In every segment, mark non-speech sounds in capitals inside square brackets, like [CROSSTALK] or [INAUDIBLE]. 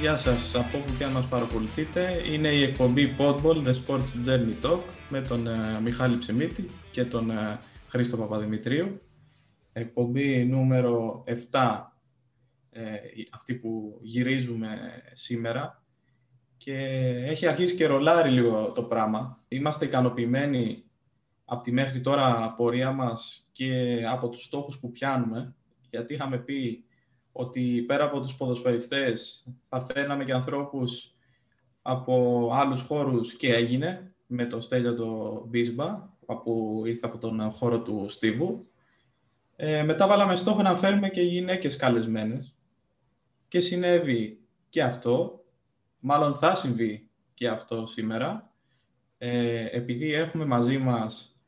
Γεια σας, από όπου και αν μας παρακολουθείτε. Είναι η εκπομπή Podball, The Sports Journey Talk, με τον uh, Μιχάλη Ψεμίτη και τον uh, Χρήστο Παπαδημητρίου. Εκπομπή νούμερο 7, ε, αυτή που γυρίζουμε σήμερα. Και έχει αρχίσει και ρολάρει λίγο το πράγμα. Είμαστε ικανοποιημένοι από τη μέχρι τώρα πορεία μας και από τους στόχους που πιάνουμε, γιατί είχαμε πει ότι πέρα από τους ποδοσφαιριστές θα φέρναμε και ανθρώπους από άλλους χώρους και έγινε με το Στέλιο το Μπίσμπα που ήρθε από τον χώρο του Στίβου. Ε, μετά βάλαμε στόχο να φέρουμε και γυναίκες καλεσμένες και συνέβη και αυτό, μάλλον θα συμβεί και αυτό σήμερα, ε, επειδή έχουμε μαζί μας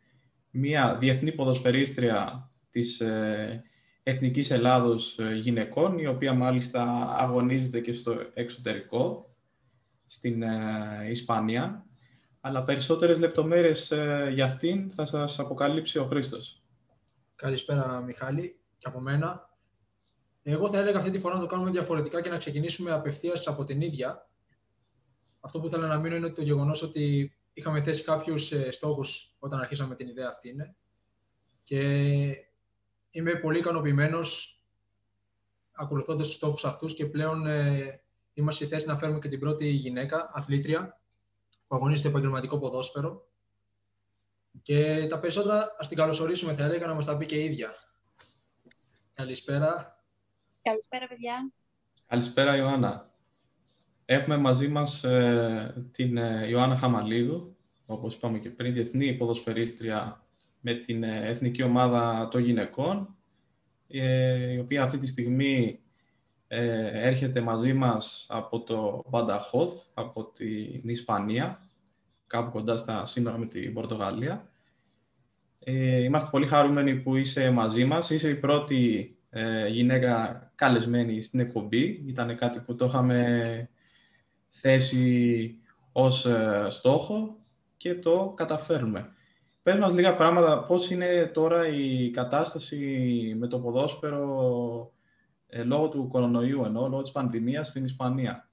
μία διεθνή ποδοσφαιρίστρια της ε, Εθνικής Ελλάδος ε, Γυναικών, η οποία μάλιστα αγωνίζεται και στο εξωτερικό, στην ε, Ισπανία. Αλλά περισσότερες λεπτομέρειες ε, για αυτήν θα σας αποκαλύψει ο Χρήστος. Καλησπέρα Μιχάλη και από μένα. Εγώ θα έλεγα αυτή τη φορά να το κάνουμε διαφορετικά και να ξεκινήσουμε απευθείας από την ίδια. Αυτό που θέλω να μείνω είναι το γεγονός ότι είχαμε θέσει κάποιους στόχους όταν αρχίσαμε την ιδέα αυτή. Είναι. Και είμαι πολύ ικανοποιημένος ακολουθώντας τους στόχους αυτούς και πλέον ε, είμαστε στη θέση να φέρουμε και την πρώτη γυναίκα, αθλήτρια, που αγωνίζεται επαγγελματικό ποδόσφαιρο. Και τα περισσότερα ας την καλωσορίσουμε, θα έλεγα, να μας τα πει και η ίδια. Καλησπέρα. Καλησπέρα, παιδιά. Καλησπέρα, Ιωάννα. Έχουμε μαζί μας ε, την ε, Ιωάννα Χαμαλίδου, όπως είπαμε και πριν, διεθνή ποδοσφαιρίστρια με την ε, εθνική ομάδα των γυναικών, ε, η οποία αυτή τη στιγμή ε, έρχεται μαζί μας από το Μπανταχώθ, από την Ισπανία, κάπου κοντά στα σύνορα με την Πορτογαλία. Είμαστε πολύ χαρούμενοι που είσαι μαζί μας. Είσαι η πρώτη γυναίκα καλεσμένη στην εκπομπή. Ήταν κάτι που το είχαμε θέσει ως στόχο και το καταφέρνουμε. Πες μας λίγα πράγματα, πώς είναι τώρα η κατάσταση με το ποδόσφαιρο ε, λόγω του κορονοϊού, ενώ λόγω της πανδημίας στην Ισπανία;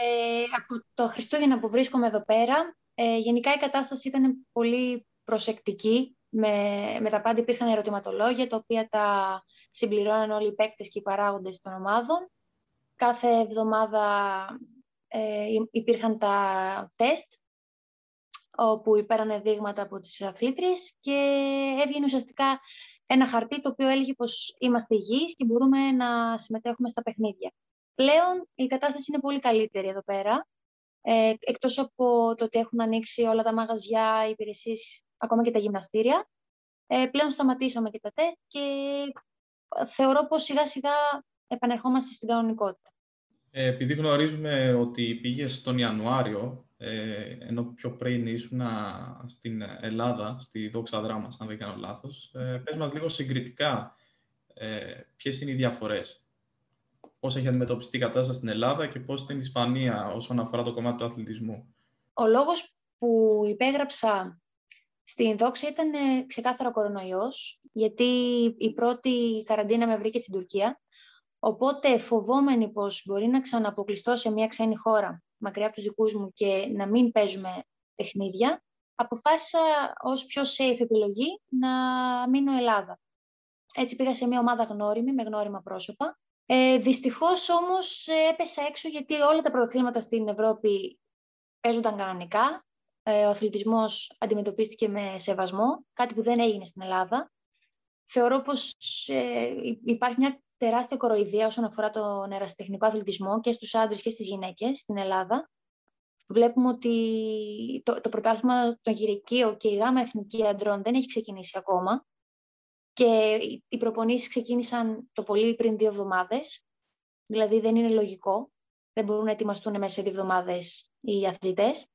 Ε, από το Χριστούγεννα που βρίσκομαι εδώ πέρα, ε, γενικά η κατάσταση ήταν πολύ προσεκτική. Με, με τα πάντα υπήρχαν ερωτηματολόγια, τα οποία τα συμπληρώναν όλοι οι παίκτες και οι παράγοντες των ομάδων. Κάθε εβδομάδα ε, υπήρχαν τα τεστ όπου υπέρανε δείγματα από τις αθλήτριες και έβγαινε ουσιαστικά ένα χαρτί το οποίο έλεγε πως είμαστε υγιείς και μπορούμε να συμμετέχουμε στα παιχνίδια. Πλέον η κατάσταση είναι πολύ καλύτερη εδώ πέρα, ε, εκτός από το ότι έχουν ανοίξει όλα τα μαγαζιά, οι υπηρεσίες, ακόμα και τα γυμναστήρια. Ε, πλέον σταματήσαμε και τα τεστ και θεωρώ πως σιγά σιγά επανερχόμαστε στην κανονικότητα. Ε, επειδή γνωρίζουμε ότι πήγε τον Ιανουάριο ε, ενώ πιο πριν ήσουν στην Ελλάδα, στη Δόξα Δράμας, αν δεν κάνω λάθος. Ε, πες μας λίγο συγκριτικά ε, ποιες είναι οι διαφορές. Πώς έχει αντιμετωπιστεί η κατάσταση στην Ελλάδα και πώς στην Ισπανία όσον αφορά το κομμάτι του αθλητισμού. Ο λόγος που υπέγραψα στην Δόξα ήταν ε, ξεκάθαρα κορονοϊός, γιατί η πρώτη καραντίνα με βρήκε στην Τουρκία. Οπότε φοβόμενοι πως μπορεί να ξαναποκλειστώ σε μια ξένη χώρα μακριά από τους δικούς μου και να μην παίζουμε παιχνίδια, αποφάσισα ως πιο safe επιλογή να μείνω Ελλάδα. Έτσι πήγα σε μια ομάδα γνώριμη, με γνώριμα πρόσωπα. Ε, δυστυχώς όμως έπεσα έξω γιατί όλα τα πρωταθλήματα στην Ευρώπη παίζονταν κανονικά. Ε, ο αθλητισμός αντιμετωπίστηκε με σεβασμό, κάτι που δεν έγινε στην Ελλάδα. Θεωρώ πως ε, υπάρχει μια τεράστια κοροϊδία όσον αφορά τον ερασιτεχνικό αθλητισμό και στους άντρες και στις γυναίκες στην Ελλάδα. Βλέπουμε ότι το, το πρωτάθλημα των γυρικείο και η γάμα εθνική αντρών δεν έχει ξεκινήσει ακόμα και οι προπονήσεις ξεκίνησαν το πολύ πριν δύο εβδομάδες. Δηλαδή δεν είναι λογικό. Δεν μπορούν να ετοιμαστούν μέσα σε δύο εβδομάδες οι αθλητές.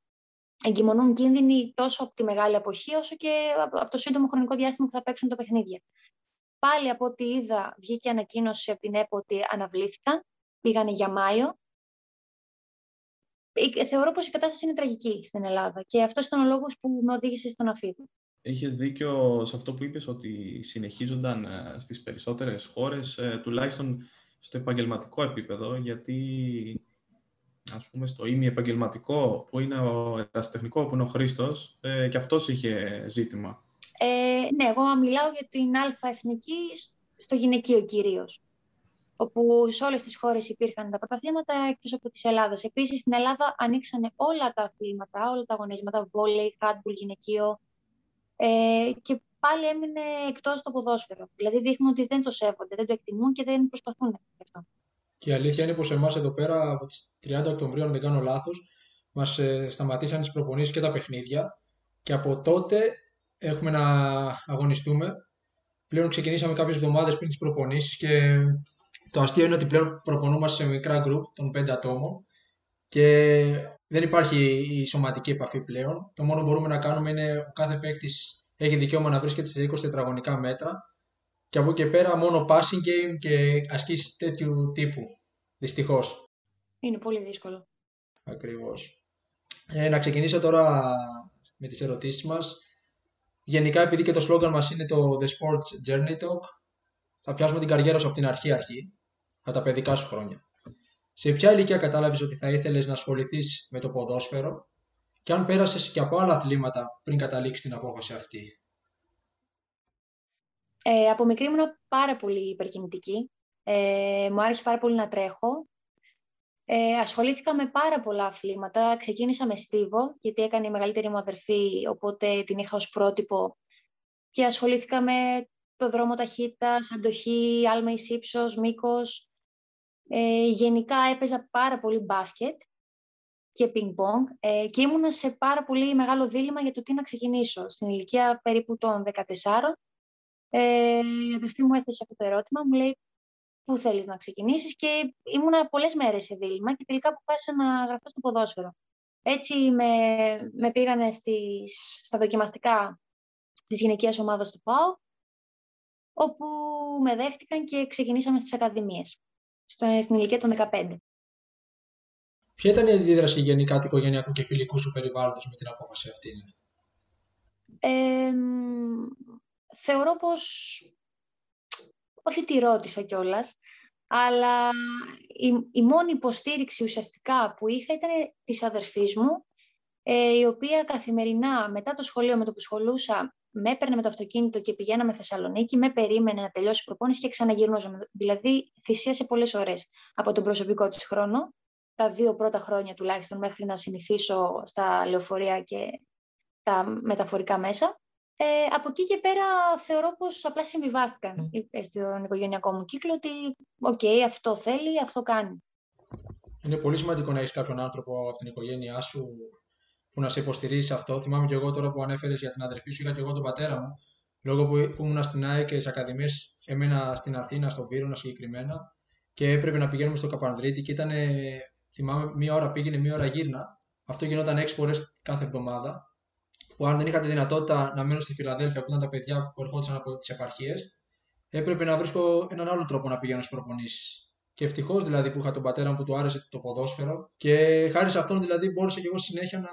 Εγκυμονούν κίνδυνοι τόσο από τη μεγάλη αποχή όσο και από το σύντομο χρονικό διάστημα που θα παίξουν τα παιχνίδια. Πάλι από ό,τι είδα βγήκε ανακοίνωση από την ΕΠΟ ότι αναβλήθηκαν, πήγανε για Μάιο. Ε, θεωρώ πως η κατάσταση είναι τραγική στην Ελλάδα και αυτό ήταν ο λόγος που με οδήγησε στο να φύγω. Είχες δίκιο σε αυτό που είπες ότι συνεχίζονταν ε, στις περισσότερες χώρες, ε, τουλάχιστον στο επαγγελματικό επίπεδο, γιατί ας πούμε, στο ήμι επαγγελματικό, που είναι ο ερασιτεχνικό, που είναι ο Χρήστος, ε, και αυτός είχε ζήτημα. Ε, ναι, εγώ μιλάω για την αλφα εθνική στο γυναικείο κυρίως όπου σε όλες τις χώρες υπήρχαν τα πρωταθλήματα εκτός από της Ελλάδας. Επίσης, στην Ελλάδα ανοίξανε όλα τα αθλήματα, όλα τα αγωνίσματα, βόλεϊ, χάντμπουλ, γυναικείο ε, και πάλι έμεινε εκτός το ποδόσφαιρο. Δηλαδή δείχνουν ότι δεν το σέβονται, δεν το εκτιμούν και δεν προσπαθούν αυτό. Και η αλήθεια είναι πως εμάς εδώ πέρα από τις 30 Οκτωβρίου, αν δεν κάνω λάθος, μας ε, σταματήσαν τις προπονήσεις και τα παιχνίδια και από τότε έχουμε να αγωνιστούμε. Πλέον ξεκινήσαμε κάποιες εβδομάδες πριν τις προπονήσεις και το αστείο είναι ότι πλέον προπονούμαστε σε μικρά γκρουπ των πέντε ατόμων και δεν υπάρχει η σωματική επαφή πλέον. Το μόνο που μπορούμε να κάνουμε είναι ο κάθε παίκτης έχει δικαίωμα να βρίσκεται σε 20 τετραγωνικά μέτρα και από εκεί και πέρα μόνο passing game και ασκήσεις τέτοιου τύπου. Δυστυχώς. Είναι πολύ δύσκολο. Ακριβώς. Ε, να ξεκινήσω τώρα με τις ερωτήσεις μας. Γενικά, επειδή και το σλόγκαν μας είναι το The Sports Journey Talk, θα πιάσουμε την καριέρα σου από την αρχή αρχή από τα παιδικά σου χρόνια. Σε ποια ηλικία κατάλαβες ότι θα ήθελες να ασχοληθείς με το ποδόσφαιρο και αν πέρασες και από άλλα αθλήματα πριν καταλήξεις την απόφαση αυτή; Ε, από μικρή ήμουν πάρα πολύ υπερκινητική. Ε, μου άρεσε πάρα πολύ να τρέχω. Ε, ασχολήθηκα με πάρα πολλά αθλήματα. Ξεκίνησα με στίβο, γιατί έκανε η μεγαλύτερη μου αδερφή, οπότε την είχα ως πρότυπο. Και ασχολήθηκα με το δρόμο ταχύτητας, αντοχή, άλμα εις ύψος, μήκος, ε, γενικά έπαιζα πάρα πολύ μπάσκετ και πινκ-πονγκ ε, και ήμουνα σε πάρα πολύ μεγάλο δίλημα για το τι να ξεκινήσω. Στην ηλικία περίπου των 14, ε, η αδερφή μου έθεσε αυτό το ερώτημα, μου λέει πού θέλεις να ξεκινήσεις και ήμουνα πολλές μέρες σε δίλημα και τελικά αποφάσισα να γραφτώ στο ποδόσφαιρο. Έτσι με, με πήγανε στις, στα δοκιμαστικά της γυναικείας ομάδας του ΠΑΟ, όπου με δέχτηκαν και ξεκινήσαμε στις ακαδημίες στην ηλικία των 15. Ποια ήταν η αντίδραση γενικά του οικογενειακού και φιλικού σου περιβάλλοντος με την απόφαση αυτή; Ε, θεωρώ πως, όχι τη ρώτησα κιόλας, αλλά η, η μόνη υποστήριξη ουσιαστικά που είχα ήταν της αδερφής μου, ε, η οποία καθημερινά μετά το σχολείο με το που σχολούσα με έπαιρνε με το αυτοκίνητο και πηγαίναμε Θεσσαλονίκη, με περίμενε να τελειώσει η προπόνηση και ξαναγυρνούσαμε. Δηλαδή, θυσίασε πολλές ώρες από τον προσωπικό της χρόνο, τα δύο πρώτα χρόνια τουλάχιστον, μέχρι να συνηθίσω στα λεωφορεία και τα μεταφορικά μέσα. Ε, από εκεί και πέρα θεωρώ πως απλά συμβιβάστηκαν mm. στον οικογενειακό μου κύκλο ότι ok, okay, αυτό θέλει, αυτό κάνει. Είναι πολύ σημαντικό να έχεις κάποιον άνθρωπο από την οικογένειά σου που να σε υποστηρίζει αυτό. Θυμάμαι και εγώ τώρα που ανέφερες για την αδερφή σου, είχα και εγώ τον πατέρα μου. Λόγω που, που ήμουν στην ΑΕΚ και στις ακαδημίες, έμενα στην Αθήνα, στον Βύρωνα συγκεκριμένα και έπρεπε να πηγαίνουμε στο Καπανδρίτη και ήταν, θυμάμαι, μία ώρα πήγαινε, μία ώρα γύρνα. Αυτό γινόταν έξι φορές κάθε εβδομάδα. Που αν δεν είχα τη δυνατότητα να μένω στη Φιλαδέλφια που ήταν τα παιδιά που ερχόντουσαν από τις επαρχίες, έπρεπε να βρίσκω έναν άλλο τρόπο να πηγαίνω στις προπονήσεις. Και ευτυχώς δηλαδή που είχα τον πατέρα μου που του άρεσε το ποδόσφαιρο και χάρη σε αυτόν δηλαδή μπόρεσα και εγώ συνέχεια να,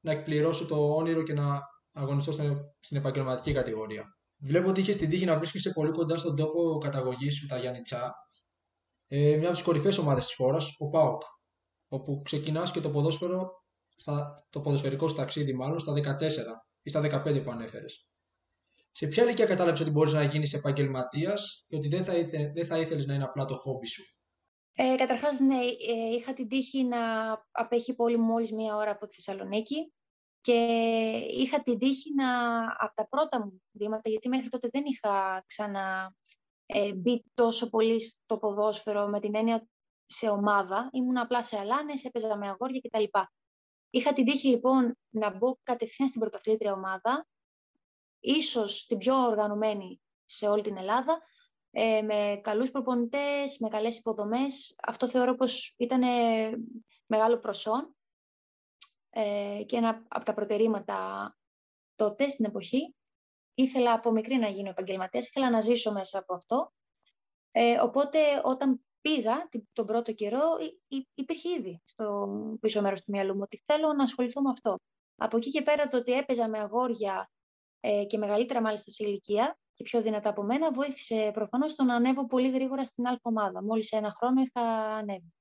να εκπληρώσω το όνειρο και να αγωνιστώ στην, επαγγελματική κατηγορία. Βλέπω ότι είχε την τύχη να βρίσκεσαι πολύ κοντά στον τόπο καταγωγής σου, τα Γιάννητσά, ε, μια από τις κορυφαίες ομάδες της χώρας, ο ΠΑΟΚ, όπου ξεκινάς και το ποδόσφαιρο, στα, το ποδοσφαιρικό σου ταξίδι μάλλον, στα 14 ή στα 15 που ανέφερες. Σε ποια ηλικία κατάλαβες ότι μπορείς να γίνεις επαγγελματίας και ότι δεν θα, ήθε, δεν θα ήθελες να είναι απλά το χόμπι σου; Ε, Καταρχάς, ναι, ε, είχα την τύχη να απέχει η πόλη μου μόλις μία ώρα από τη Θεσσαλονίκη και είχα την τύχη να, από τα πρώτα μου βήματα, γιατί μέχρι τότε δεν είχα ξανά ε, μπει τόσο πολύ στο ποδόσφαιρο με την έννοια σε ομάδα. Ήμουν απλά σε αλάνες, έπαιζα με αγόρια κτλ. Είχα την τύχη λοιπόν να μπω κατευθείαν στην πρωταθλήτρια ομάδα ίσως την πιο οργανωμένη σε όλη την Ελλάδα, ε, με καλούς προπονητές, με καλές υποδομές. Αυτό θεωρώ πως ήταν μεγάλο προσόν ε, και ένα από τα προτερήματα τότε, στην εποχή. Ήθελα από μικρή να γίνω επαγγελματίας, ήθελα να ζήσω μέσα από αυτό. Ε, οπότε όταν πήγα τον πρώτο καιρό υπήρχε ήδη στο πίσω μέρος του μυαλού μου ότι θέλω να ασχοληθώ με αυτό. Από εκεί και πέρα το ότι έπαιζα με αγόρια ε, και μεγαλύτερα μάλιστα σε ηλικία και πιο δυνατά από μένα, βοήθησε προφανώς το να ανέβω πολύ γρήγορα στην άλλη ομάδα. Μόλις ένα χρόνο είχα ανέβει.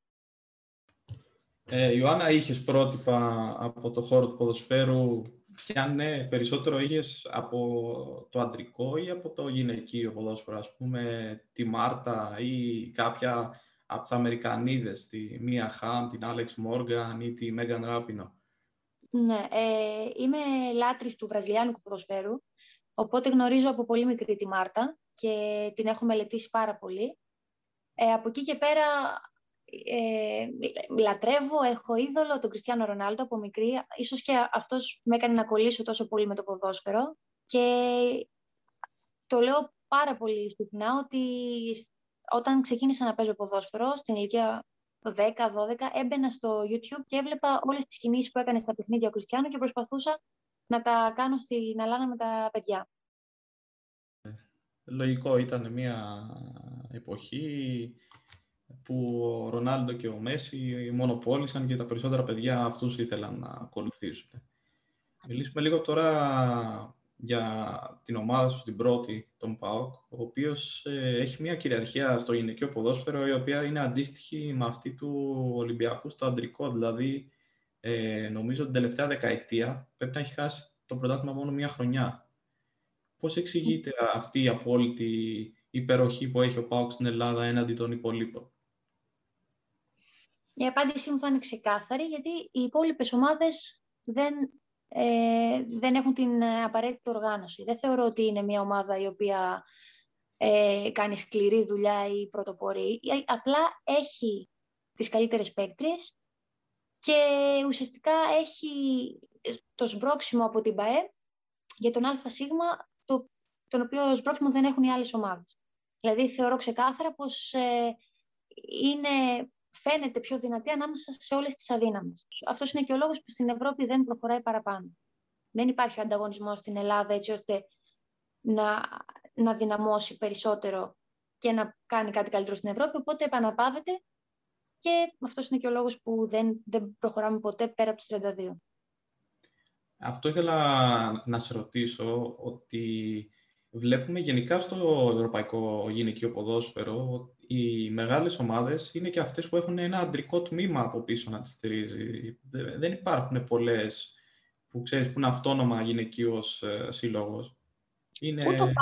Ε, Ιωάννα, είχες πρότυπα από το χώρο του ποδοσφαίρου και αν ναι, περισσότερο είχες από το αντρικό ή από το γυναικείο ποδόσφαιρο, ας πούμε τη Μάρτα ή κάποια από τις Αμερικανίδες, τη Μία Χαμ, την Άλεξ Μόργαν ή τη Μέγαν Ράπινο. Ναι, ε, είμαι λάτρης του βραζιλιάνικου ποδοσφαίρου, οπότε γνωρίζω από πολύ μικρή τη Μάρτα και την έχω μελετήσει πάρα πολύ. Ε, από εκεί και πέρα ε, λατρεύω, έχω είδωλο τον Κριστιανό Ρονάλντο από μικρή. Ίσως και αυτός με έκανε να κολλήσω τόσο πολύ με το ποδόσφαιρο. Και το λέω πάρα πολύ συχνά ότι όταν ξεκίνησα να παίζω ποδόσφαιρο, στην ηλικία 10-12, έμπαινα στο YouTube και έβλεπα όλες τις κινήσεις που έκανε στα παιχνίδια ο Κριστιανό και προσπαθούσα να τα κάνω στην Αλάνα με τα παιδιά. Λογικό, ήταν μια εποχή που ο Ρονάλντο και ο Μέση μονοπόλησαν και τα περισσότερα παιδιά αυτούς ήθελαν να ακολουθήσουν. Μιλήσουμε λίγο τώρα για την ομάδα σου, την πρώτη, τον ΠΑΟΚ, ο οποίος ε, έχει μια κυριαρχία στο γυναικείο ποδόσφαιρο, η οποία είναι αντίστοιχη με αυτή του Ολυμπιακού στο αντρικό. Δηλαδή, ε, νομίζω την τελευταία δεκαετία πρέπει να έχει χάσει το πρωτάθλημα μόνο μια χρονιά. Πώς εξηγείται αυτή η απόλυτη υπεροχή που έχει ο ΠΑΟΚ στην Ελλάδα έναντι των υπολείπων; Η απάντησή μου θα είναι ξεκάθαρη, γιατί οι υπόλοιπες ομάδες δεν, ε, δεν έχουν την απαραίτητη οργάνωση. Δεν θεωρώ ότι είναι μια ομάδα η οποία ε, κάνει σκληρή δουλειά ή πρωτοπορεί. Απλά έχει τις καλύτερες παίκτριες και ουσιαστικά έχει το σμπρόξιμο από την ΠαΕ για τον ΑΣ, το, τον οποίο σμπρόξιμο δεν έχουν οι άλλες ομάδες. Δηλαδή θεωρώ ξεκάθαρα πως ε, είναι φαίνεται πιο δυνατή ανάμεσα σε όλες τις αδύναμες. Αυτός είναι και ο λόγος που στην Ευρώπη δεν προχωράει παραπάνω. Δεν υπάρχει ανταγωνισμό στην Ελλάδα έτσι ώστε να, να δυναμώσει περισσότερο και να κάνει κάτι καλύτερο στην Ευρώπη, οπότε επαναπάβεται και αυτός είναι και ο λόγος που δεν, δεν προχωράμε ποτέ πέρα από τους 32. Αυτό ήθελα να σε ρωτήσω, ότι βλέπουμε γενικά στο ευρωπαϊκό γυναικείο ποδόσφαιρο οι μεγάλες ομάδες είναι και αυτές που έχουν ένα αντρικό τμήμα από πίσω να τις στηρίζει. Δεν υπάρχουν πολλές που ξέρεις που είναι αυτόνομα γυναικείος ε, σύλλογος. Είναι... Πού το πάω,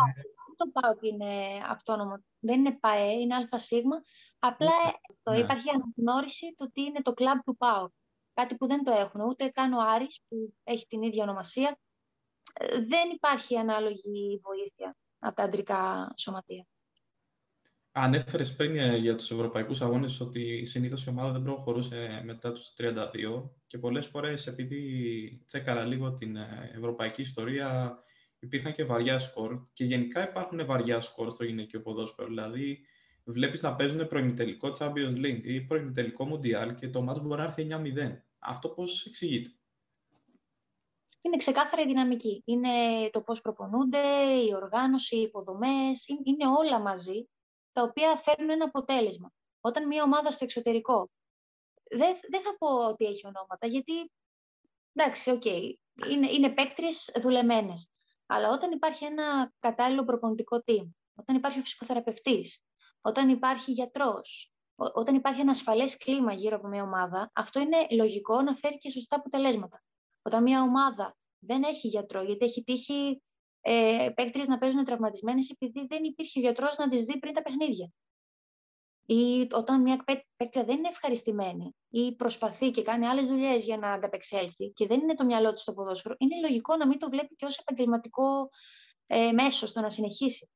το πάω είναι αυτόνομο. Δεν είναι ΠΑΕ, είναι ΑΣ. Απλά το ναι. υπάρχει αναγνώριση το ότι είναι το κλαμπ του ΠΑΟ. Κάτι που δεν το έχουν. Ούτε καν ο Άρης που έχει την ίδια ονομασία. Ε, δεν υπάρχει ανάλογη βοήθεια από τα αντρικά σωματεία. Ανέφερε πριν ε, για τους ευρωπαϊκούς αγώνες ότι συνήθως η ομάδα δεν προχωρούσε μετά τους 32 και πολλές φορές επειδή τσέκαρα λίγο την ε, ευρωπαϊκή ιστορία υπήρχαν και βαριά σκορ και γενικά υπάρχουν βαριά σκορ στο γυναικείο ποδόσφαιρο. Δηλαδή βλέπεις να παίζουν προημιτελικό Champions League ή προημιτελικό Mundial και το μάτς μπορεί να έρθει 9-0. Αυτό πώς εξηγείται; Είναι ξεκάθαρα η δυναμική. Είναι το πώς προπονούνται, η οργάνωση, οι υποδομές, είναι όλα μαζί τα οποία φέρνουν ένα αποτέλεσμα. Όταν μια ομάδα στο εξωτερικό, δεν, δεν θα πω ότι έχει ονόματα, γιατί εντάξει, ok, okay, είναι, είναι παίκτριες δουλεμένες. Αλλά όταν υπάρχει ένα κατάλληλο προπονητικό team, όταν υπάρχει ο φυσικοθεραπευτής, όταν υπάρχει γιατρός, όταν υπάρχει ένα ασφαλές κλίμα γύρω από μια ομάδα, αυτό είναι λογικό να φέρει και σωστά αποτελέσματα. Όταν μια ομάδα δεν έχει γιατρό, γιατί έχει τύχει ε, παίκτριες να παίζουν τραυματισμένες επειδή δεν υπήρχε γιατρός να τις δει πριν τα παιχνίδια. Ή όταν μια παίκτρια δεν είναι ευχαριστημένη ή προσπαθεί και κάνει άλλες δουλειές για να ανταπεξέλθει και δεν είναι το μυαλό της στο ποδόσφαιρο, είναι λογικό να μην το βλέπει και ως επαγγελματικό ε, μέσο στο να συνεχίσει.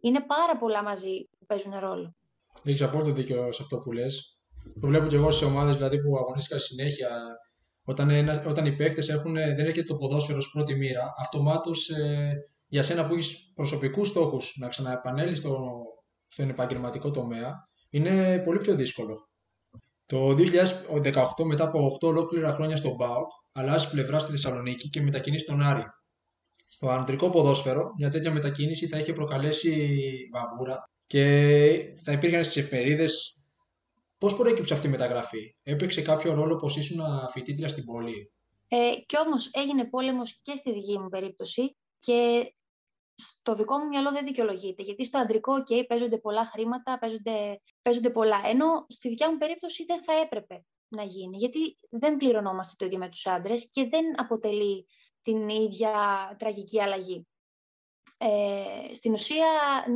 Είναι πάρα πολλά μαζί που παίζουν ρόλο. Έχει απόλυτο δίκιο σε αυτό που λες. Το βλέπω και εγώ σε ομάδες δηλαδή, που αγωνίστηκα συνέχεια όταν, ένας, όταν οι παίκτες δεν έρχεται το ποδόσφαιρο ως πρώτη μοίρα, αυτομάτως ε, για σένα που έχεις προσωπικούς στόχους να ξαναεπανέλθεις στο, στον επαγγελματικό τομέα, είναι πολύ πιο δύσκολο. Το 2018, μετά από 8 ολόκληρα χρόνια στον ΠΑΟΚ, αλλάζει πλευρά στη Θεσσαλονίκη και μετακινήσει στον Άρη. Στο αντρικό ποδόσφαιρο, μια τέτοια μετακίνηση θα είχε προκαλέσει βαβούρα και θα υπήρχαν στις εφημερίδες Πώς προέκυψε αυτή η μεταγραφή, Έπαιξε κάποιο ρόλο πως ήσουν φοιτήτρια στην πόλη; Ε, κι όμως έγινε πόλεμος και στη δική μου περίπτωση και στο δικό μου μυαλό δεν δικαιολογείται. Γιατί στο αντρικό, OK, παίζονται πολλά χρήματα, παίζονται, παίζονται πολλά. Ενώ στη δικιά μου περίπτωση δεν θα έπρεπε να γίνει, γιατί δεν πληρωνόμαστε το ίδιο με τους άντρες και δεν αποτελεί την ίδια τραγική αλλαγή. Ε, στην ουσία,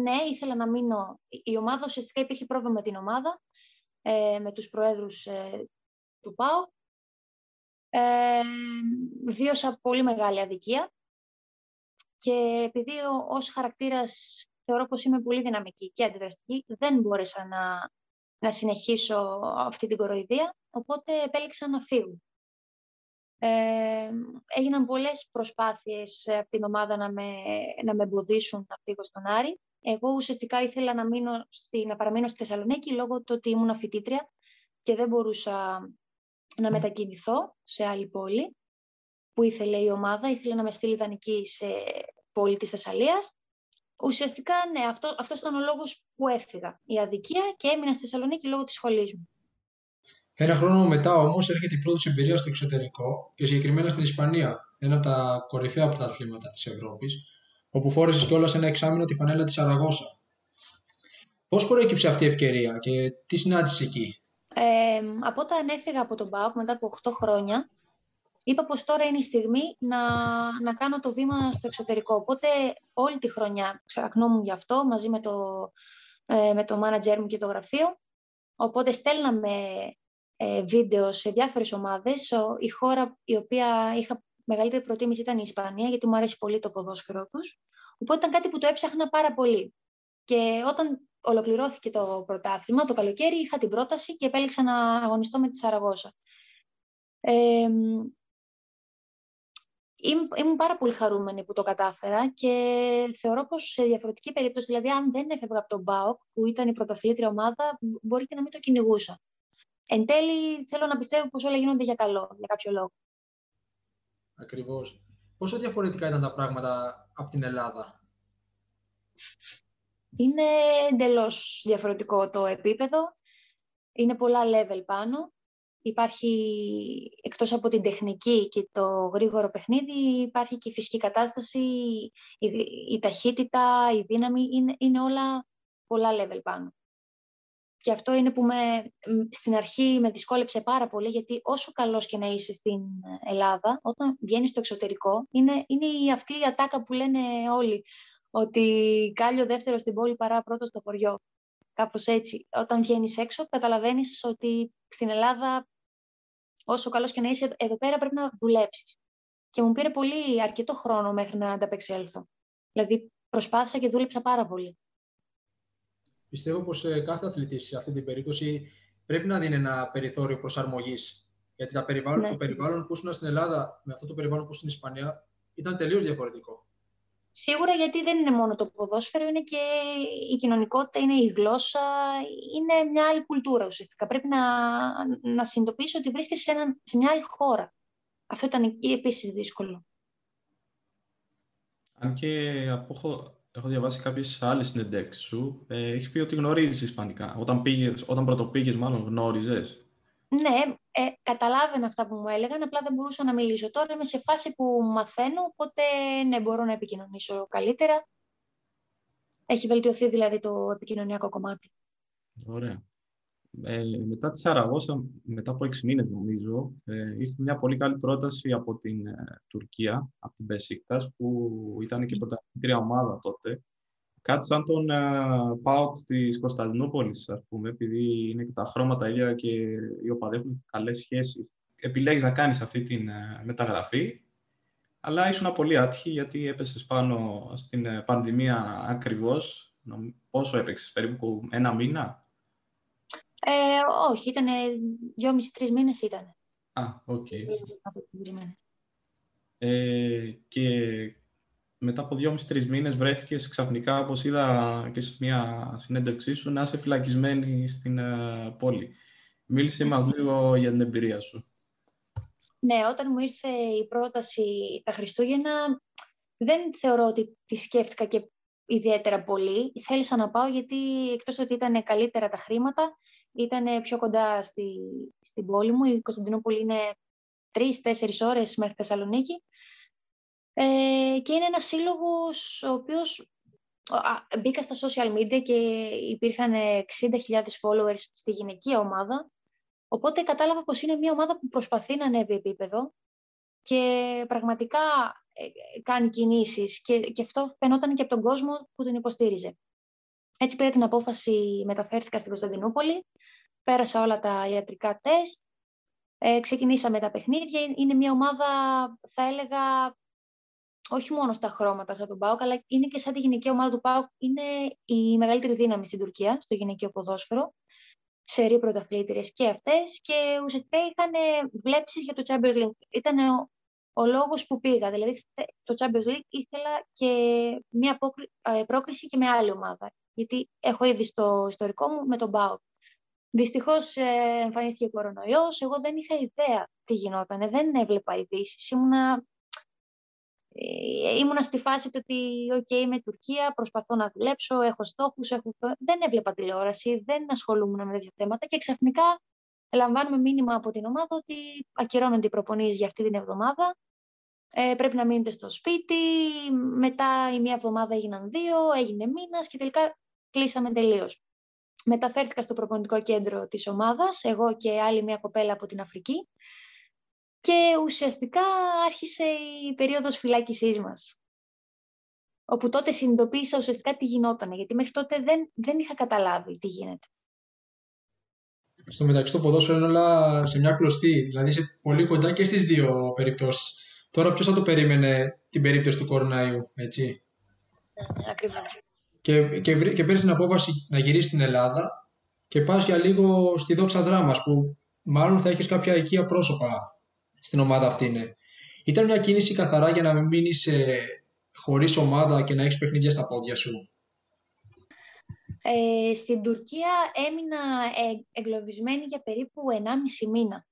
ναι, ήθελα να μείνω. Η ομάδα, ουσιαστικά υπήρχε πρόβλημα με την ομάδα, ε, με τους προέδρους ε, του ΠΑΟ. Ε, βίωσα πολύ μεγάλη αδικία και επειδή ως χαρακτήρας θεωρώ πως είμαι πολύ δυναμική και αντιδραστική, δεν μπόρεσα να, να συνεχίσω αυτή την κοροϊδία, οπότε επέλεξα να φύγω. Ε, έγιναν πολλές προσπάθειες από την ομάδα να με, να με εμποδίσουν να φύγω στον Άρη. Εγώ ουσιαστικά ήθελα να, μείνω στη, να παραμείνω στη Θεσσαλονίκη λόγω του ότι ήμουν φοιτήτρια και δεν μπορούσα να μετακινηθώ σε άλλη πόλη που ήθελε η ομάδα, ήθελε να με στείλει δανεική σε πόλη της Θεσσαλίας. Ουσιαστικά, ναι, αυτό, αυτός ήταν ο λόγος που έφυγα. Η αδικία και έμεινα στη Θεσσαλονίκη λόγω της σχολής μου. Ένα χρόνο μετά όμως έρχεται η πρώτη εμπειρία στο εξωτερικό και συγκεκριμένα στην Ισπανία, ένα από τα κορυφαία πρωταθλήματα της Ευρώπης, όπου φόρεσε κιόλας ένα εξάμεινο τη φανέλα της Αραγώσα. Πώς προέκυψε αυτή η ευκαιρία και τι συνάντησε εκεί, ε, Από όταν έφυγα από τον ΠΑΟΚ μετά από 8 χρόνια, είπα πως τώρα είναι η στιγμή να, να κάνω το βήμα στο εξωτερικό. Οπότε όλη τη χρονιά ψαχνόμουν γι' αυτό μαζί με το, ε, με το manager μου και το γραφείο. Οπότε στέλναμε ε, βίντεο σε διάφορες ομάδες. Η χώρα η οποία είχα μεγαλύτερη προτίμηση ήταν η Ισπανία, γιατί μου αρέσει πολύ το ποδόσφαιρο τους. Οπότε ήταν κάτι που το έψαχνα πάρα πολύ. Και όταν ολοκληρώθηκε το πρωτάθλημα, το καλοκαίρι, είχα την πρόταση και επέλεξα να αγωνιστώ με τη Σαραγώσα. Ε, ήμουν πάρα πολύ χαρούμενη που το κατάφερα και θεωρώ πως σε διαφορετική περίπτωση, δηλαδή αν δεν έφευγα από τον ΠΑΟΚ, που ήταν η πρωτοφιλήτρια ομάδα, μπορεί και να μην το κυνηγούσα. Εν τέλει, θέλω να πιστεύω πως όλα γίνονται για καλό, για κάποιο λόγο. Ακριβώς. Πόσο διαφορετικά ήταν τα πράγματα από την Ελλάδα; Είναι εντελώς διαφορετικό το επίπεδο. Είναι πολλά level πάνω. Υπάρχει, εκτός από την τεχνική και το γρήγορο παιχνίδι, υπάρχει και η φυσική κατάσταση, η, η ταχύτητα, η δύναμη, είναι, είναι όλα πολλά level πάνω. Και αυτό είναι που με, στην αρχή με δυσκόλεψε πάρα πολύ, γιατί όσο καλός και να είσαι στην Ελλάδα, όταν βγαίνεις στο εξωτερικό, είναι, είναι αυτή η ατάκα που λένε όλοι, ότι κάλιο δεύτερο στην πόλη παρά πρώτος στο χωριό. Κάπως έτσι. Όταν βγαίνεις έξω, καταλαβαίνεις ότι στην Ελλάδα, όσο καλός και να είσαι, εδώ πέρα πρέπει να δουλέψεις. Και μου πήρε πολύ αρκετό χρόνο μέχρι να ανταπεξέλθω. Δηλαδή, προσπάθησα και δούλεψα πάρα πολύ πιστεύω πως ε, κάθε αθλητής σε αυτή την περίπτωση πρέπει να δίνει ένα περιθώριο προσαρμογής. Γιατί τα περιβάλλον, ναι. το περιβάλλον που ήσουν στην Ελλάδα με αυτό το περιβάλλον που στην Ισπανία ήταν τελείως διαφορετικό. Σίγουρα γιατί δεν είναι μόνο το ποδόσφαιρο, είναι και η κοινωνικότητα, είναι η γλώσσα, είναι μια άλλη κουλτούρα ουσιαστικά. Πρέπει να, να συνειδητοποιήσει ότι βρίσκεσαι σε, ένα, σε μια άλλη χώρα. Αυτό ήταν επίσης δύσκολο. Αν και από, έχω διαβάσει κάποιες άλλες συνεντεύξεις σου. Ε, έχεις πει ότι γνωρίζεις Ισπανικά. Όταν, πήγες, όταν πρωτοπήγες, μάλλον γνώριζες; Ναι, ε, καταλάβαινα αυτά που μου έλεγαν, απλά δεν μπορούσα να μιλήσω. Τώρα είμαι σε φάση που μαθαίνω, οπότε ναι, μπορώ να επικοινωνήσω καλύτερα. Έχει βελτιωθεί δηλαδή το επικοινωνιακό κομμάτι. Ωραία. Ε, μετά τη Σαραγώσα, μετά από έξι μήνες νομίζω, ε, ήρθε μια πολύ καλή πρόταση από την ε, Τουρκία, από την Πεσίκτας, που ήταν και πρωταθλήτρια ομάδα τότε. Κάτι σαν τον ε, ΠΑΟΚ της Κωνσταντινούπολης, ας πούμε, επειδή είναι και τα χρώματα ίδια και οι οπαδοί έχουν καλές σχέσεις. Επιλέγεις να κάνεις αυτή τη ε, μεταγραφή, αλλά ήσουν πολύ άτυχη γιατί έπεσες πάνω στην ε, πανδημία ακριβώς. Πόσο έπαιξες, περίπου ένα μήνα; Ε, όχι, ήταν δυόμιση-τρεις μήνες ήταν. Α, οκ. Ε, και μετά από δυόμιση-τρει μήνες βρέθηκες ξαφνικά, όπως είδα και σε μια συνέντευξή σου, να είσαι φυλακισμένη στην uh, πόλη. Μίλησε μας λίγο για την εμπειρία σου. Ναι, όταν μου ήρθε η πρόταση τα Χριστούγεννα, δεν θεωρώ ότι τη σκέφτηκα και ιδιαίτερα πολύ. Θέλησα να πάω γιατί εκτός ότι ήταν καλύτερα τα χρήματα, ήταν πιο κοντά στη, στην πόλη μου. Η Κωνσταντινούπολη είναι τρεις-τέσσερις ώρες μέχρι Θεσσαλονίκη. Ε, και είναι ένας σύλλογος ο οποίος μπήκα στα social media και υπήρχαν 60.000 followers στη γυναικεία ομάδα Οπότε κατάλαβα πως είναι μια ομάδα που προσπαθεί να ανέβει επίπεδο και πραγματικά ε, ε, κάνει κινήσεις και, και αυτό φαινόταν και από τον κόσμο που την υποστήριζε. Έτσι πήρα την απόφαση, μεταφέρθηκα στην Κωνσταντινούπολη, πέρασα όλα τα ιατρικά τεστ, ε, ξεκινήσαμε τα παιχνίδια. Είναι μια ομάδα, θα έλεγα, όχι μόνο στα χρώματα σαν τον ΠΑΟΚ, αλλά είναι και σαν τη γυναική ομάδα του ΠΑΟΚ. Είναι η μεγαλύτερη δύναμη στην Τουρκία, στο γυναικείο ποδόσφαιρο. Σερή πρωταθλήτριες και αυτές. Και ουσιαστικά είχαν βλέψεις για το Champions League. Ήταν ο, ο λόγος που πήγα. Δηλαδή, το Champions League ήθελα και μια ε, πρόκριση και με άλλη ομάδα. Γιατί έχω ήδη στο ιστορικό μου με τον ΠΑΟΚ. Δυστυχώς ε, εμφανίστηκε ο κορονοϊός. Εγώ δεν είχα ιδέα τι γινόταν. Δεν έβλεπα ειδήσεις. Ήμουνα, ε, ήμουνα στη φάση του ότι, OK, είμαι Τουρκία, προσπαθώ να δουλέψω, έχω στόχους. Έχω... Δεν έβλεπα τηλεόραση, δεν ασχολούμουν με τέτοια θέματα και ξαφνικά λαμβάνουμε μήνυμα από την ομάδα ότι ακυρώνονται οι προπονήσεις για αυτή την εβδομάδα. Ε, πρέπει να μείνετε στο σπίτι. Μετά η μία εβδομάδα έγιναν δύο, έγινε μήνας και τελικά κλείσαμε τελείως μεταφέρθηκα στο προπονητικό κέντρο της ομάδας, εγώ και άλλη μια κοπέλα από την Αφρική και ουσιαστικά άρχισε η περίοδος φυλάκισής μας. Όπου τότε συνειδητοποίησα ουσιαστικά τι γινόταν, γιατί μέχρι τότε δεν, δεν είχα καταλάβει τι γίνεται. Στο μεταξύ το ποδόσφαιρο είναι όλα σε μια κλωστή, δηλαδή σε πολύ κοντά και στις δύο περιπτώσεις. Τώρα ποιος θα το περίμενε την περίπτωση του κοροναϊού, έτσι; Ναι, ακριβώς και, και, και παίρνει την απόφαση να γυρίσει στην Ελλάδα και πας για λίγο στη δόξα δράμας που μάλλον θα έχεις κάποια οικία πρόσωπα στην ομάδα αυτή είναι. Ήταν μια κίνηση καθαρά για να μην μείνεις ε, χωρίς ομάδα και να έχεις παιχνίδια στα πόδια σου. Ε, στην Τουρκία έμεινα ε, εγκλωβισμένη για περίπου 1,5 μήνα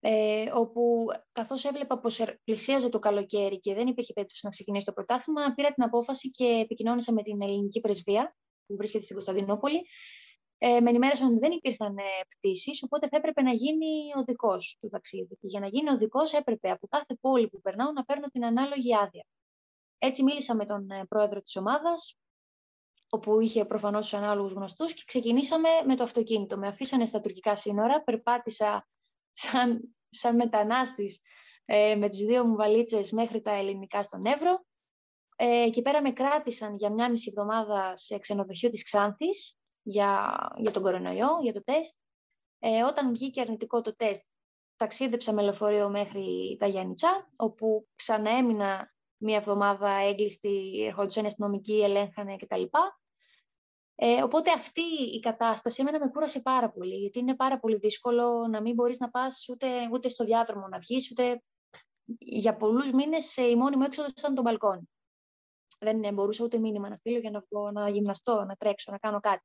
ε, όπου καθώς έβλεπα πως πλησίαζε το καλοκαίρι και δεν υπήρχε περίπτωση να ξεκινήσει το πρωτάθλημα, πήρα την απόφαση και επικοινώνησα με την ελληνική πρεσβεία που βρίσκεται στην Κωνσταντινούπολη. Ε, με ενημέρωσαν ότι δεν υπήρχαν ε, πτήσεις, οπότε θα έπρεπε να γίνει οδικό του ταξίδι. Και για να γίνει οδικό, έπρεπε από κάθε πόλη που περνάω να παίρνω την ανάλογη άδεια. Έτσι, μίλησα με τον ε, πρόεδρο της ομάδας, όπου είχε προφανώς τους ανάλογους γνωστούς, και ξεκινήσαμε με το αυτοκίνητο. Με αφήσανε στα τουρκικά σύνορα, περπάτησα σαν, σαν μετανάστης ε, με τις δύο μου βαλίτσες μέχρι τα ελληνικά στον Εύρο. Ε, εκεί πέρα με κράτησαν για μια μισή εβδομάδα σε ξενοδοχείο της Ξάνθης για, για τον κορονοϊό, για το τεστ. Ε, όταν βγήκε αρνητικό το τεστ, ταξίδεψα με λεωφορείο μέχρι τα Γιάννητσά, όπου ξαναέμεινα μία εβδομάδα έγκλειστη, ερχόντουσαν οι αστυνομικοί, ελέγχανε κτλ. Ε, οπότε αυτή η κατάσταση εμένα με κούρασε πάρα πολύ, γιατί είναι πάρα πολύ δύσκολο να μην μπορείς να πας ούτε, ούτε στο διάδρομο να βγεις, ούτε για πολλούς μήνες η μόνη μου έξοδο ήταν το μπαλκόνι. Δεν μπορούσα ούτε μήνυμα να στείλω για να βγω, να γυμναστώ, να τρέξω, να κάνω κάτι.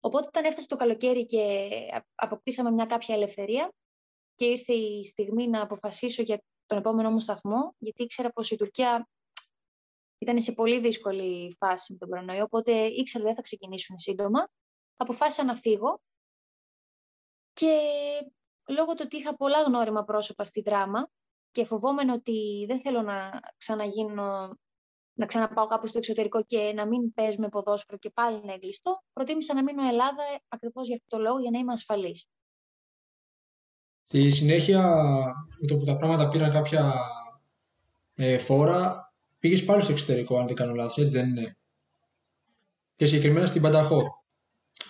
Οπότε όταν έφτασε το καλοκαίρι και αποκτήσαμε μια κάποια ελευθερία και ήρθε η στιγμή να αποφασίσω για τον επόμενό μου σταθμό, γιατί ήξερα πως η Τουρκία ήταν σε πολύ δύσκολη φάση με τον κορονοϊό, οπότε ήξερα ότι δεν θα ξεκινήσουν σύντομα. Αποφάσισα να φύγω και λόγω του ότι είχα πολλά γνώριμα πρόσωπα στη δράμα και φοβόμενο ότι δεν θέλω να ξαναγίνω, να ξαναπάω κάπου στο εξωτερικό και να μην παίζουμε ποδόσφαιρο και πάλι να εγκλειστώ, προτίμησα να μείνω Ελλάδα ακριβώς για αυτό το λόγο, για να είμαι ασφαλής. Στη συνέχεια, με το που τα πράγματα πήραν κάποια ε, φόρα, Πήγες πάλι στο εξωτερικό, αν δεν κάνω λάθος, έτσι δεν είναι. Και συγκεκριμένα στην Πανταχώ,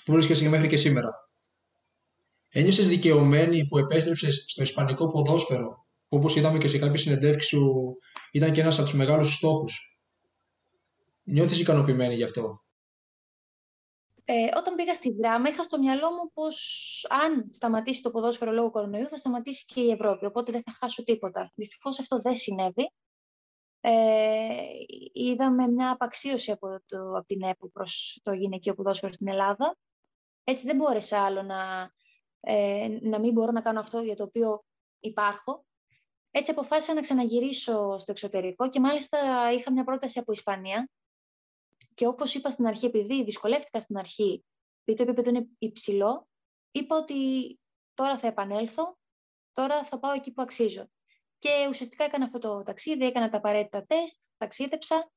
που βρίσκεσαι μέχρι και σήμερα. Ένιωσες δικαιωμένη που επέστρεψες στο ισπανικό ποδόσφαιρο, που όπως είδαμε και σε κάποιες συνεντεύξεις σου, ήταν και ένας από τους μεγάλους στόχους. Νιώθεις ικανοποιημένη γι' αυτό; Ε, όταν πήγα στη δράμα, είχα στο μυαλό μου πως αν σταματήσει το ποδόσφαιρο λόγω κορονοϊού, θα σταματήσει και η Ευρώπη. Οπότε δεν θα χάσω τίποτα. Δυστυχώς αυτό δεν συνέβη ε, είδαμε μια απαξίωση από, το, από την ΕΠΟ προς το γυναικείο ποδόσφαιρο στην Ελλάδα. Έτσι δεν μπόρεσα άλλο να, ε, να μην μπορώ να κάνω αυτό για το οποίο υπάρχω. Έτσι αποφάσισα να ξαναγυρίσω στο εξωτερικό και μάλιστα είχα μια πρόταση από Ισπανία και όπως είπα στην αρχή, επειδή δυσκολεύτηκα στην αρχή, επειδή το επίπεδο είναι υψηλό, είπα ότι τώρα θα επανέλθω, τώρα θα πάω εκεί που αξίζω. Και ουσιαστικά έκανα αυτό το ταξίδι, έκανα τα απαραίτητα τεστ, ταξίδεψα,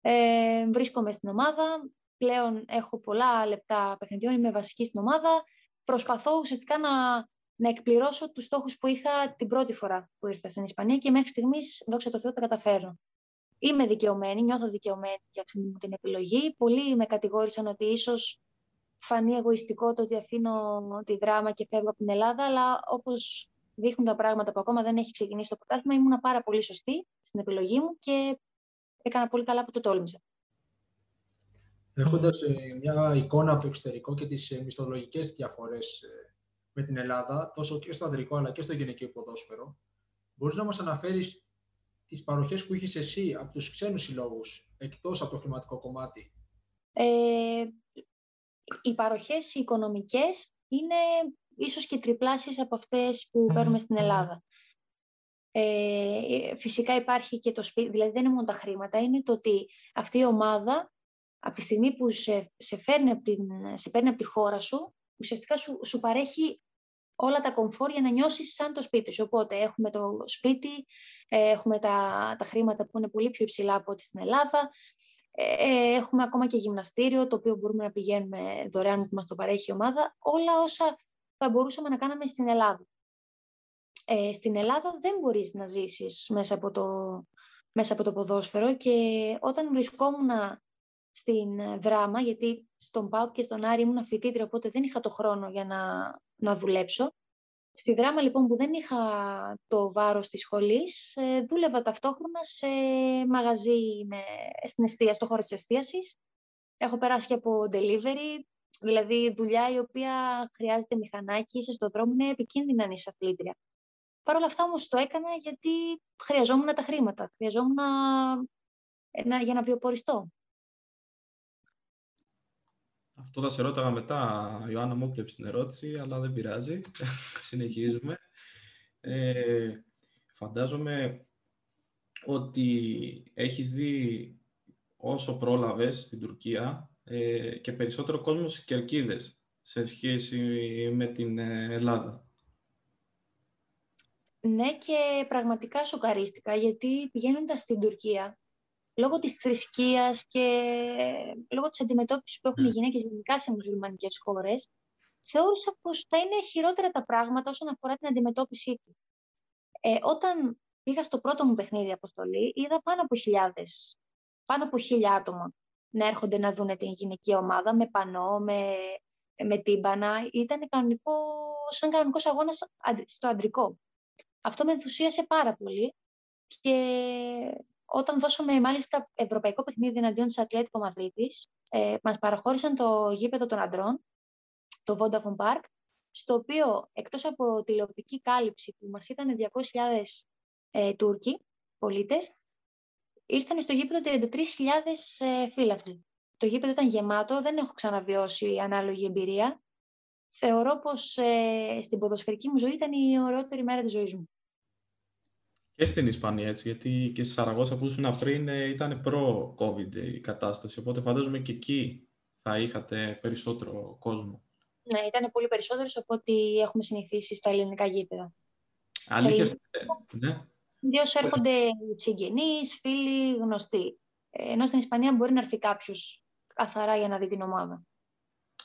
ε, βρίσκομαι στην ομάδα, πλέον έχω πολλά λεπτά παιχνιδιών, είμαι βασική στην ομάδα, προσπαθώ ουσιαστικά να, να εκπληρώσω τους στόχους που είχα την πρώτη φορά που ήρθα στην Ισπανία και μέχρι στιγμής, δόξα τω Θεώ, τα καταφέρω. Είμαι δικαιωμένη, νιώθω δικαιωμένη για αυτή την επιλογή. Πολλοί με κατηγόρησαν ότι ίσως φανεί εγωιστικό το ότι αφήνω τη δράμα και φεύγω από την Ελλάδα, αλλά όπως δείχνουν τα πράγματα που ακόμα δεν έχει ξεκινήσει το πρωτάθλημα, ήμουν πάρα πολύ σωστή στην επιλογή μου και έκανα πολύ καλά που το τόλμησα. Έχοντας ε, μια εικόνα από το εξωτερικό και τις ε, μισθολογικές διαφορές ε, με την Ελλάδα, τόσο και στο ανδρικό αλλά και στο γυναικείο ποδόσφαιρο, μπορείς να μας αναφέρεις τις παροχές που είχες εσύ από τους ξένους συλλόγους, εκτός από το χρηματικό κομμάτι; Ε, οι παροχές οι οικονομικές είναι ίσως και τριπλάσιες από αυτές που παίρνουμε στην Ελλάδα. Ε, φυσικά υπάρχει και το σπίτι, δηλαδή δεν είναι μόνο τα χρήματα, είναι το ότι αυτή η ομάδα από τη στιγμή που σε, σε, φέρνει, από την, σε παίρνει από τη χώρα σου, ουσιαστικά σου, σου παρέχει όλα τα κομφόρ για να νιώσεις σαν το σπίτι σου. Οπότε έχουμε το σπίτι, ε, έχουμε τα, τα χρήματα που είναι πολύ πιο υψηλά από ό,τι στην Ελλάδα, ε, έχουμε ακόμα και γυμναστήριο, το οποίο μπορούμε να πηγαίνουμε δωρεάν που μας το παρέχει η ομάδα, όλα όσα θα μπορούσαμε να κάναμε στην Ελλάδα. Ε, στην Ελλάδα δεν μπορείς να ζήσεις μέσα από το, μέσα από το ποδόσφαιρο και όταν βρισκόμουν στην δράμα, γιατί στον ΠΑΟΚ και στον Άρη ήμουν φοιτήτρια, οπότε δεν είχα το χρόνο για να, να δουλέψω. Στη δράμα λοιπόν που δεν είχα το βάρος της σχολής, ε, δούλευα ταυτόχρονα σε μαγαζί με, στην εστία, στο χώρο της εστίασης. Έχω περάσει και από delivery, δηλαδή δουλειά η οποία χρειάζεται μηχανάκι, είσαι στον δρόμο, είναι επικίνδυνα να είσαι αθλήτρια. Παρ' όλα αυτά όμως το έκανα γιατί χρειαζόμουν τα χρήματα, χρειαζόμουν να, για να βιοποριστώ. Αυτό θα σε ρώταγα μετά, Ιωάννα μου έκλεψες την ερώτηση, αλλά δεν πειράζει. [LAUGHS] Συνεχίζουμε. Ε, φαντάζομαι ότι έχεις δει όσο πρόλαβες στην Τουρκία ε, και περισσότερο κόσμο στις κερκίδες σε σχέση με την ε, Ελλάδα. Ναι και πραγματικά σοκαρίστηκα γιατί πηγαίνοντας στην Τουρκία λόγω της θρησκείας και λόγω της αντιμετώπισης που έχουν οι ναι. γυναίκες γενικά σε μουσουλμανικές χώρες, θεώρησα πως θα είναι χειρότερα τα πράγματα όσον αφορά την αντιμετώπιση του. Ε, όταν πήγα στο πρώτο μου παιχνίδι αποστολή, είδα πάνω από χιλιάδες, πάνω από χίλια άτομα να έρχονται να δουν την γυναική ομάδα με πανό, με, με τύμπανα. Ήταν κανονικό, σαν κανονικός αγώνας στο αντρικό. Αυτό με ενθουσίασε πάρα πολύ και όταν δώσαμε μάλιστα ευρωπαϊκό παιχνίδι εναντίον της Ατλέτικο Μαδρίτης, ε, μας παραχώρησαν το γήπεδο των αντρών, το Vodafone Park, στο οποίο εκτός από τηλεοπτική κάλυψη που μας ήταν 200.000 ε, Τούρκοι πολίτες, ήρθαν στο γήπεδο 33.000 ε, φύλαθλοι. Το γήπεδο ήταν γεμάτο, δεν έχω ξαναβιώσει ανάλογη εμπειρία. Θεωρώ πως ε, στην ποδοσφαιρική μου ζωή ήταν η ωραιότερη μέρα της ζωής μου. Και στην Ισπανία, έτσι, γιατί και στη Σαραγώσα που ήσουν πριν ε, ήταν προ-COVID η κατάσταση, οπότε φαντάζομαι και εκεί θα είχατε περισσότερο κόσμο. Ναι, ήταν πολύ περισσότερο από ό,τι έχουμε συνηθίσει στα ελληνικά γήπεδα. Αλήθεια, ναι. Ιδίω έρχονται συγγενείς, φίλοι, γνωστοί. Ε, ενώ στην Ισπανία μπορεί να έρθει κάποιος καθαρά για να δει την ομάδα.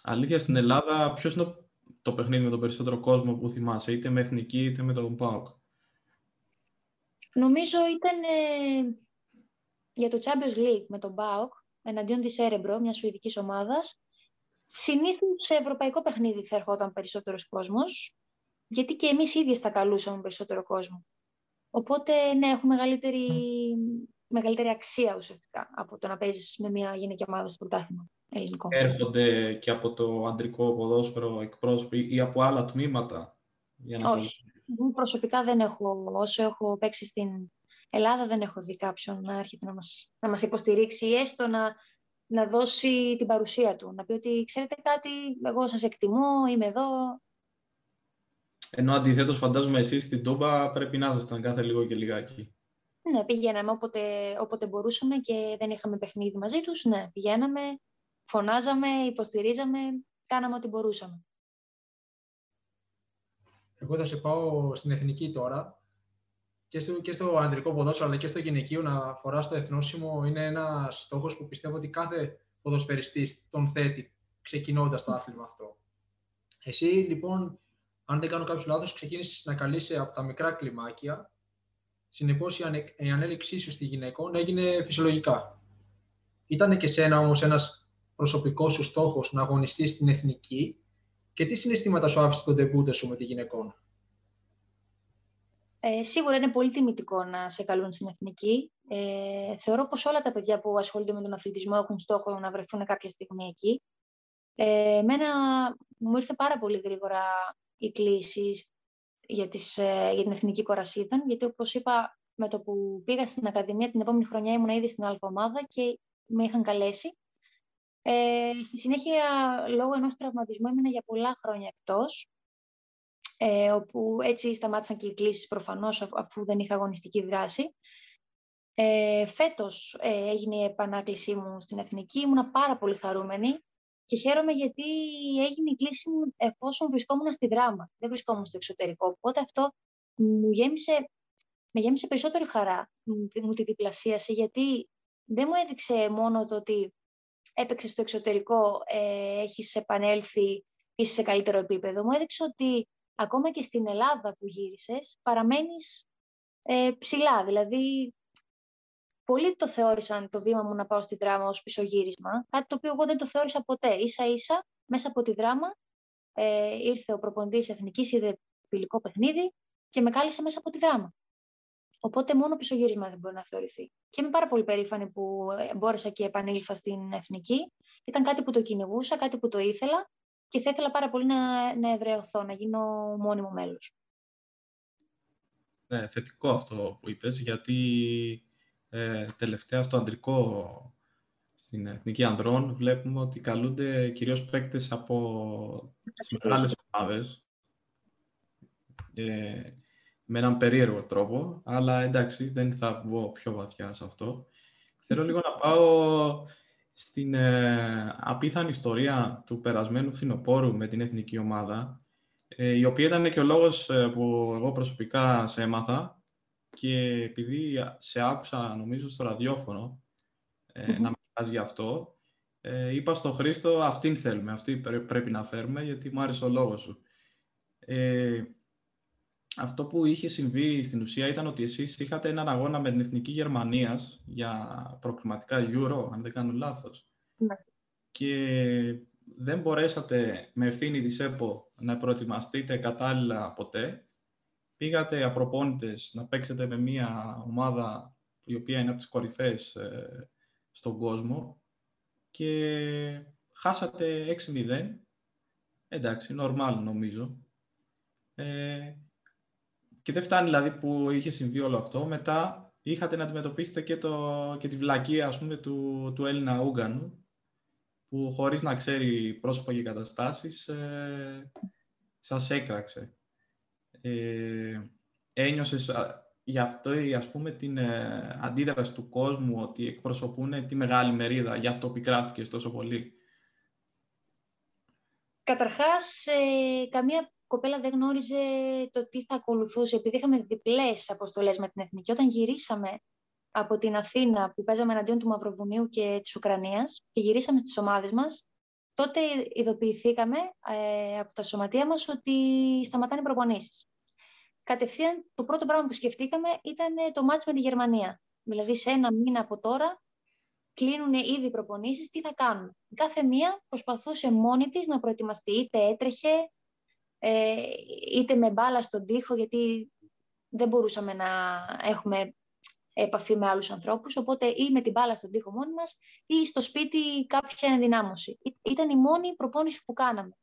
Αλήθεια, στην Ελλάδα, ποιος είναι το παιχνίδι με τον περισσότερο κόσμο που θυμάσαι, είτε με εθνική είτε με τον ΠΑΟΚ; Νομίζω ήταν ε, για το Champions League με τον ΠΑΟΚ εναντίον της Έρεμπρο, μιας σουηδικής ομάδας. Συνήθως σε ευρωπαϊκό παιχνίδι θα ερχόταν περισσότερος κόσμος, γιατί και εμείς οι ίδιες θα καλούσαμε περισσότερο κόσμο. Οπότε, ναι, έχουν μεγαλύτερη, μεγαλύτερη αξία ουσιαστικά από το να παίζεις με μια γυναικεία ομάδα στο πρωτάθλημα ελληνικό. Έρχονται και από το αντρικό ποδόσφαιρο εκπρόσωποι ή από άλλα τμήματα για να Όχι. Προσωπικά δεν έχω, όσο έχω παίξει στην Ελλάδα, δεν έχω δει κάποιον να έρχεται να μας, να μας υποστηρίξει ή έστω να, να δώσει την παρουσία του. Να πει ότι ξέρετε κάτι, εγώ σας εκτιμώ, είμαι εδώ. Ενώ αντιθέτως, φαντάζομαι εσεί στην Τούμπα πρέπει να ήσασταν κάθε λίγο και λιγάκι. Ναι, πηγαίναμε όποτε, όποτε μπορούσαμε και δεν είχαμε παιχνίδι μαζί τους. Ναι, πηγαίναμε, φωνάζαμε, υποστηρίζαμε, κάναμε ό,τι μπορούσαμε. Εγώ θα σε πάω στην εθνική τώρα. Και στο, και στο ανδρικό ποδόσφαιρο αλλά και στο γυναικείο να φοράς το εθνόσημο είναι ένας στόχος που πιστεύω ότι κάθε ποδοσφαιριστής τον θέτει ξεκινώντας το άθλημα αυτό. Εσύ λοιπόν, αν δεν κάνω κάποιος λάθος, ξεκίνησες να καλείσαι από τα μικρά κλιμάκια. Συνεπώς η, ανε... η ανέλυξή σου στη γυναικών έγινε φυσιολογικά. Ήταν και σένα όμως ένας προσωπικός σου στόχος να αγωνιστείς στην εθνική; Και τι συναισθήματα σου άφησε τον τεμπούτε σου με τη γυναικών; Ε, σίγουρα είναι πολύ τιμητικό να σε καλούν στην εθνική. Ε, θεωρώ πως όλα τα παιδιά που ασχολούνται με τον αθλητισμό έχουν στόχο να βρεθούν κάποια στιγμή εκεί. Ε, εμένα μου ήρθε πάρα πολύ γρήγορα η κλήση για, τις, ε, για την εθνική κορασίδα, γιατί όπως είπα, με το που πήγα στην Ακαδημία την επόμενη χρονιά ήμουν ήδη στην άλλη ομάδα και με είχαν καλέσει. Ε, στη συνέχεια, λόγω ενός τραυματισμού, έμεινα για πολλά χρόνια εκτός, ε, όπου έτσι σταμάτησαν και οι κλήσεις προφανώς, αφού δεν είχα αγωνιστική δράση. Ε, φέτος ε, έγινε η επανάκλησή μου στην Εθνική, ήμουνα πάρα πολύ χαρούμενη και χαίρομαι γιατί έγινε η κλίση μου εφόσον βρισκόμουν στη δράμα, δεν βρισκόμουν στο εξωτερικό. Οπότε αυτό μου γέμισε, με γέμισε περισσότερη χαρά, μου τη διπλασίασε, γιατί δεν μου έδειξε μόνο το ότι έπαιξε στο εξωτερικό, ε, έχεις επανέλθει, είσαι σε καλύτερο επίπεδο. Μου έδειξε ότι ακόμα και στην Ελλάδα που γύρισες, παραμένεις ε, ψηλά. Δηλαδή, πολλοί το θεώρησαν το βήμα μου να πάω στη δράμα ως πισωγύρισμα, κάτι το οποίο εγώ δεν το θεώρησα ποτέ. Ίσα-ίσα, μέσα από τη δράμα, ε, ήρθε ο προπονητής εθνικής, είδε φιλικό παιχνίδι και με κάλεσε μέσα από τη δράμα. Οπότε μόνο πισωγύρισμα δεν μπορεί να θεωρηθεί. Και είμαι πάρα πολύ περήφανη που ε, μπόρεσα και επανήλθα στην εθνική. Ήταν κάτι που το κυνηγούσα, κάτι που το ήθελα και θα ήθελα πάρα πολύ να, να ευρεωθώ, να γίνω μόνιμο μέλος. Ναι, θετικό αυτό που είπες, γιατί ε, τελευταία στο αντρικό στην Εθνική Ανδρών βλέπουμε ότι καλούνται κυρίως παίκτες από τις μεγάλες ομάδες ε, με έναν περίεργο τρόπο, αλλά εντάξει, δεν θα βγω πιο βαθιά σε αυτό. Θέλω λίγο να πάω στην ε, απίθανη ιστορία του περασμένου φθινοπόρου με την εθνική ομάδα, ε, η οποία ήταν και ο λόγος ε, που εγώ προσωπικά σε έμαθα και επειδή σε άκουσα νομίζω στο ραδιόφωνο να μιλάς γι' αυτό, είπα στον Χρήστο αυτήν θέλουμε, αυτή πρέπει να φέρουμε γιατί μου άρεσε ο λόγος σου αυτό που είχε συμβεί στην ουσία ήταν ότι εσείς είχατε έναν αγώνα με την Εθνική Γερμανίας για προκριματικά Euro, αν δεν κάνω λάθος. Ναι. Και δεν μπορέσατε με ευθύνη της ΕΠΟ να προετοιμαστείτε κατάλληλα ποτέ. Πήγατε απροπόνητες να παίξετε με μια ομάδα η οποία είναι από τις κορυφές ε, στον κόσμο και χάσατε 6-0. Εντάξει, normal νομίζω. Ε, και δεν φτάνει δηλαδή που είχε συμβεί όλο αυτό. Μετά είχατε να αντιμετωπίσετε και, το, και τη βλακεία ας πούμε, του, του Έλληνα Ούγκανου, που χωρίς να ξέρει πρόσωπο και καταστάσεις, ε, σας έκραξε. Ε, ένιωσες γι' αυτό ας πούμε, την ε, αντίδραση του κόσμου ότι εκπροσωπούν τη μεγάλη μερίδα, γι' αυτό πικράθηκες τόσο πολύ; Καταρχάς, ε, καμία κοπέλα δεν γνώριζε το τι θα ακολουθούσε, επειδή είχαμε διπλές αποστολές με την Εθνική. Όταν γυρίσαμε από την Αθήνα που παίζαμε εναντίον του Μαυροβουνίου και της Ουκρανίας και γυρίσαμε στις ομάδες μας, τότε ειδοποιηθήκαμε ε, από τα σωματεία μας ότι σταματάνε οι προπονήσεις. Κατευθείαν το πρώτο πράγμα που σκεφτήκαμε ήταν το μάτς με τη Γερμανία. Δηλαδή σε ένα μήνα από τώρα κλείνουν ήδη οι προπονήσεις, τι θα κάνουν; Κάθε μία προσπαθούσε μόνη της να προετοιμαστεί, είτε έτρεχε, ε, είτε με μπάλα στον τοίχο, γιατί δεν μπορούσαμε να έχουμε επαφή με άλλους ανθρώπους, οπότε ή με την μπάλα στον τοίχο μόνοι μας ή στο σπίτι κάποια ενδυνάμωση. Ήταν η μόνη προπόνηση που κάναμε.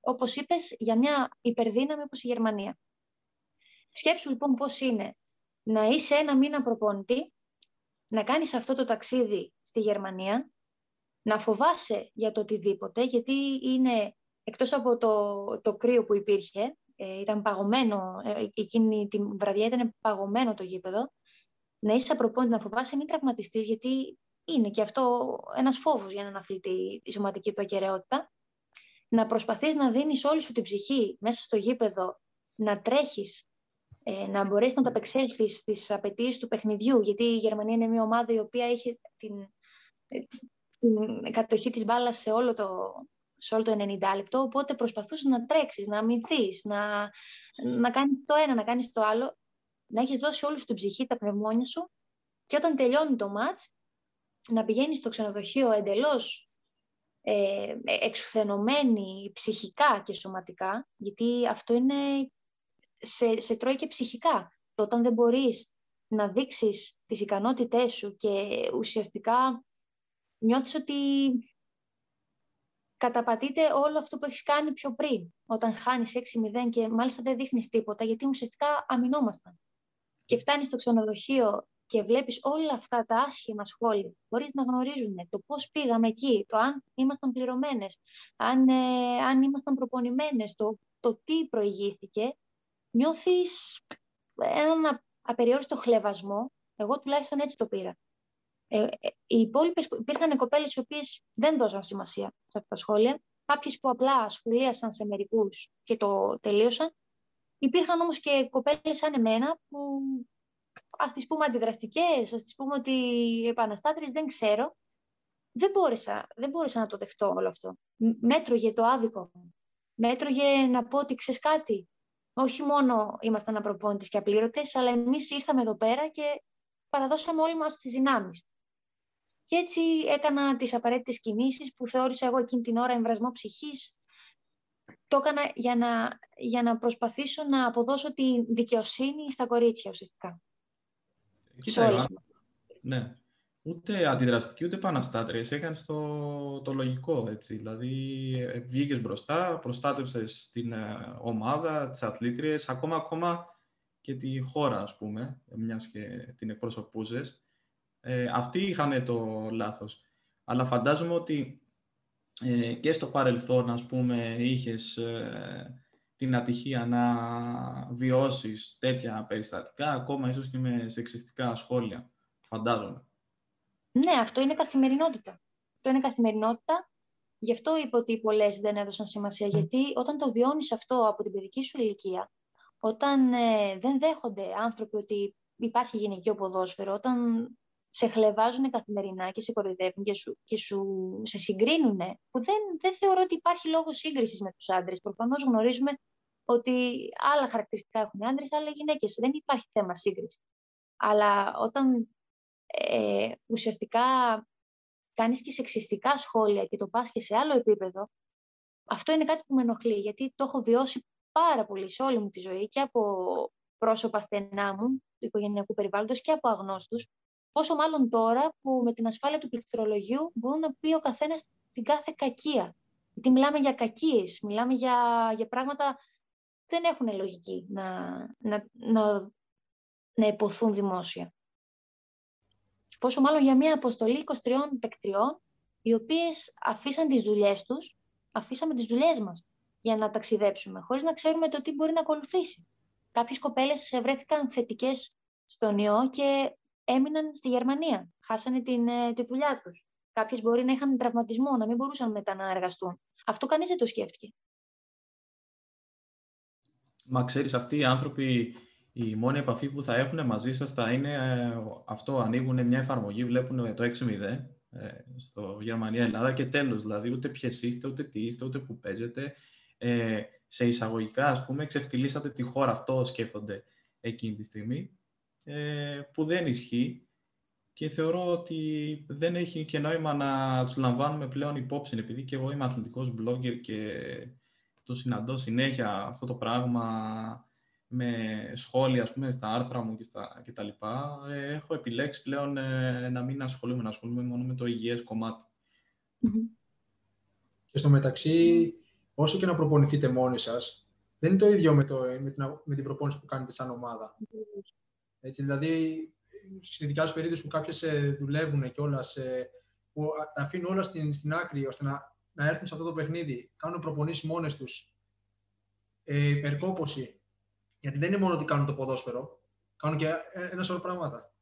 Όπως είπες, για μια υπερδύναμη όπως η Γερμανία. Σκέψου λοιπόν πώς είναι να είσαι ένα μήνα προπόνητη, να κάνεις αυτό το ταξίδι στη Γερμανία, να φοβάσαι για το οτιδήποτε, γιατί είναι εκτός από το, το κρύο που υπήρχε, ε, ήταν παγωμένο, ε, εκείνη την βραδιά ήταν παγωμένο το γήπεδο, να είσαι απροπόνητη να φοβάσαι μην τραυματιστείς, γιατί είναι και αυτό ένας φόβος για έναν αθλητή, η σωματική του ακαιρεότητα. Να προσπαθείς να δίνεις όλη σου την ψυχή μέσα στο γήπεδο, να τρέχεις, ε, να μπορέσεις να ταπεξέλθεις στις απαιτήσεις του παιχνιδιού, γιατί η Γερμανία είναι μια ομάδα η οποία είχε την, την κατοχή της μπάλας σε όλο το, σε όλο το 90 λεπτό, οπότε προσπαθούσες να τρέξεις, να αμυνθείς, να, να κάνεις το ένα, να κάνεις το άλλο, να έχεις δώσει όλη την ψυχή, τα πνευμόνια σου και όταν τελειώνει το μάτς, να πηγαίνεις στο ξενοδοχείο εντελώς ε, εξουθενωμένη ψυχικά και σωματικά, γιατί αυτό είναι, σε, σε τρώει και ψυχικά. Το όταν δεν μπορείς να δείξεις τις ικανότητές σου και ουσιαστικά νιώθεις ότι καταπατείται όλο αυτό που έχεις κάνει πιο πριν, όταν χάνεις 6-0 και μάλιστα δεν δείχνεις τίποτα, γιατί ουσιαστικά αμυνόμασταν. Και φτάνεις στο ξενοδοχείο και βλέπεις όλα αυτά τα άσχημα σχόλια, χωρίς να γνωρίζουν το πώς πήγαμε εκεί, το αν ήμασταν πληρωμένες, αν, ε, αν ήμασταν προπονημένες, το, το τι προηγήθηκε, νιώθεις έναν απεριόριστο χλεβασμό. Εγώ τουλάχιστον έτσι το πήρα. Ε, ε, οι υπόλοιπες υπήρχαν κοπέλες οι οποίες δεν δώσαν σημασία σε αυτά τα σχόλια. Κάποιες που απλά σχολίασαν σε μερικούς και το τελείωσαν. Υπήρχαν όμως και κοπέλες σαν εμένα που ας τις πούμε αντιδραστικές, ας τις πούμε ότι επαναστάτριες, δεν ξέρω. Δεν μπόρεσα, δεν μπόρεσα να το δεχτώ όλο αυτό. Μέτρωγε το άδικο. Μέτρωγε να πω ότι ξέρεις κάτι. Όχι μόνο ήμασταν απροπόνητες και απλήρωτες, αλλά εμείς ήρθαμε εδώ πέρα και παραδώσαμε όλοι μας τις δυνάμεις. Και έτσι έκανα τις απαραίτητες κινήσεις που θεώρησα εγώ εκείνη την ώρα εμβρασμό ψυχής. Το έκανα για να, για να προσπαθήσω να αποδώσω τη δικαιοσύνη στα κορίτσια ουσιαστικά. Κοίτα, ναι. Ούτε αντιδραστική, ούτε επαναστάτρια. Έκανε το, το λογικό, έτσι. Δηλαδή, ε, βγήκες μπροστά, προστάτευσες την ε, ομάδα, τις αθλήτριες, ακόμα, ακόμα και τη χώρα, ας πούμε, μιας και την εκπροσωπούσες. Ε, αυτοί είχαν το λάθος. Αλλά φαντάζομαι ότι ε, και στο παρελθόν, ας πούμε, είχες ε, την ατυχία να βιώσεις τέτοια περιστατικά, ακόμα ίσως και με σεξιστικά σχόλια. Φαντάζομαι. Ναι, αυτό είναι καθημερινότητα. Αυτό είναι καθημερινότητα. Γι' αυτό είπα ότι πολλές δεν έδωσαν σημασία. Γιατί όταν το βιώνεις αυτό από την παιδική σου ηλικία, όταν ε, δεν δέχονται άνθρωποι ότι υπάρχει γυναικείο ποδόσφαιρο, όταν σε χλεβάζουν καθημερινά και σε κοροϊδεύουν και σου, και σου σε συγκρίνουν, που δεν, δεν θεωρώ ότι υπάρχει λόγος σύγκρισης με τους άντρες. Προφανώς γνωρίζουμε ότι άλλα χαρακτηριστικά έχουν άντρες, άλλα γυναίκες. Δεν υπάρχει θέμα σύγκρισης. Αλλά όταν ε, ουσιαστικά κάνεις και σεξιστικά σχόλια και το πας και σε άλλο επίπεδο, αυτό είναι κάτι που με ενοχλεί, γιατί το έχω βιώσει πάρα πολύ σε όλη μου τη ζωή και από πρόσωπα στενά μου, του οικογενειακού περιβάλλοντος και από αγνώστους, πόσο μάλλον τώρα που με την ασφάλεια του πληκτρολογίου μπορούν να πει ο καθένας την κάθε κακία. Γιατί μιλάμε για κακίες, μιλάμε για, για πράγματα που δεν έχουν λογική να, να, να, να υποθούν δημόσια. Πόσο μάλλον για μια αποστολή 23 παικτριών, οι οποίες αφήσαν τις δουλειές τους, αφήσαμε τις δουλειές μας για να ταξιδέψουμε, χωρίς να ξέρουμε το τι μπορεί να ακολουθήσει. Κάποιες κοπέλες βρέθηκαν θετικές στον ιό και έμειναν στη Γερμανία. Χάσανε την, ε, τη δουλειά τους. Κάποιες μπορεί να είχαν τραυματισμό, να μην μπορούσαν μετά να εργαστούν. Αυτό κανείς δεν το σκέφτηκε. Μα ξέρεις, αυτοί οι άνθρωποι η μόνη επαφή που θα έχουν μαζί σας θα είναι ε, αυτό, ανοίγουν μια εφαρμογή, βλέπουν το 6-0 ε, στο Γερμανία-Ελλάδα και τέλος, δηλαδή ούτε ποιες είστε, ούτε τι είστε, ούτε που παίζετε. Ε, σε εισαγωγικά, ας πούμε, ξεφτυλίσατε τη χώρα, αυτό σκέφτονται εκείνη τη στιγμή, ε, που δεν ισχύει και θεωρώ ότι δεν έχει και νόημα να τους λαμβάνουμε πλέον υπόψη, επειδή και εγώ είμαι αθλητικός blogger και το συναντώ συνέχεια αυτό το πράγμα με σχόλια ας πούμε, στα άρθρα μου και, στα, και τα λοιπά, ε, έχω επιλέξει πλέον ε, να μην ασχολούμαι, να ασχολούμαι μόνο με το υγιές Και στο μεταξύ, όσο και να προπονηθείτε μόνοι σας, δεν είναι το ίδιο με, το, με, την, με την προπόνηση που κάνετε σαν ομάδα. Έτσι, δηλαδή, στη δικιά σου περίπτωση που κάποιες ε, δουλεύουν και όλα, που αφήνουν όλα στην, στην άκρη ώστε να, να έρθουν σε αυτό το παιχνίδι, κάνουν προπονήσεις μόνες τους, ε, υπερκόπωση, γιατί δεν είναι μόνο ότι κάνουν το ποδόσφαιρο, κάνουν και ένα σωρό πράγματα.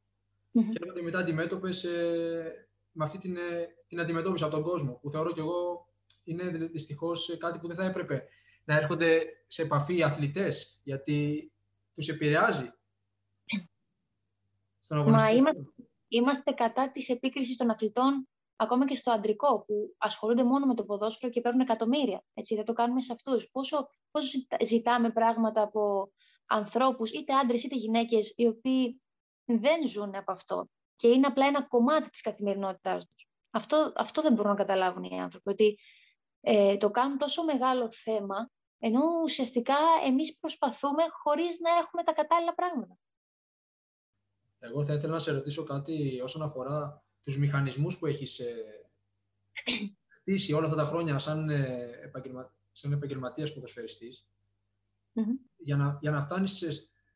Mm-hmm. Και έρχονται μετά αντιμέτωπες ε, με αυτή την, ε, την αντιμετώπιση από τον κόσμο, που θεωρώ κι εγώ είναι δυστυχώς κάτι που δεν θα έπρεπε να έρχονται σε επαφή οι αθλητές, γιατί τους επηρεάζει. Μα είμαστε, είμαστε κατά της επίκρισης των αθλητών ακόμα και στο αντρικό, που ασχολούνται μόνο με το ποδόσφαιρο και παίρνουν εκατομμύρια. Έτσι, δεν το κάνουμε σε αυτούς. Πόσο, πόσο ζητάμε πράγματα από ανθρώπους, είτε άντρες είτε γυναίκες, οι οποίοι δεν ζουν από αυτό και είναι απλά ένα κομμάτι της καθημερινότητάς τους. Αυτό, αυτό δεν μπορούν να καταλάβουν οι άνθρωποι, ότι ε, το κάνουν τόσο μεγάλο θέμα, ενώ ουσιαστικά εμείς προσπαθούμε χωρίς να έχουμε τα κατάλληλα πράγματα. Εγώ θα ήθελα να σε ρωτήσω κάτι όσον αφορά τους μηχανισμούς που έχεις ε, χτίσει όλα αυτά τα χρόνια σαν, ε, επαγγελμα, σαν επαγγελματίας ποδοσφαιριστής, για, να, για να φτάνεις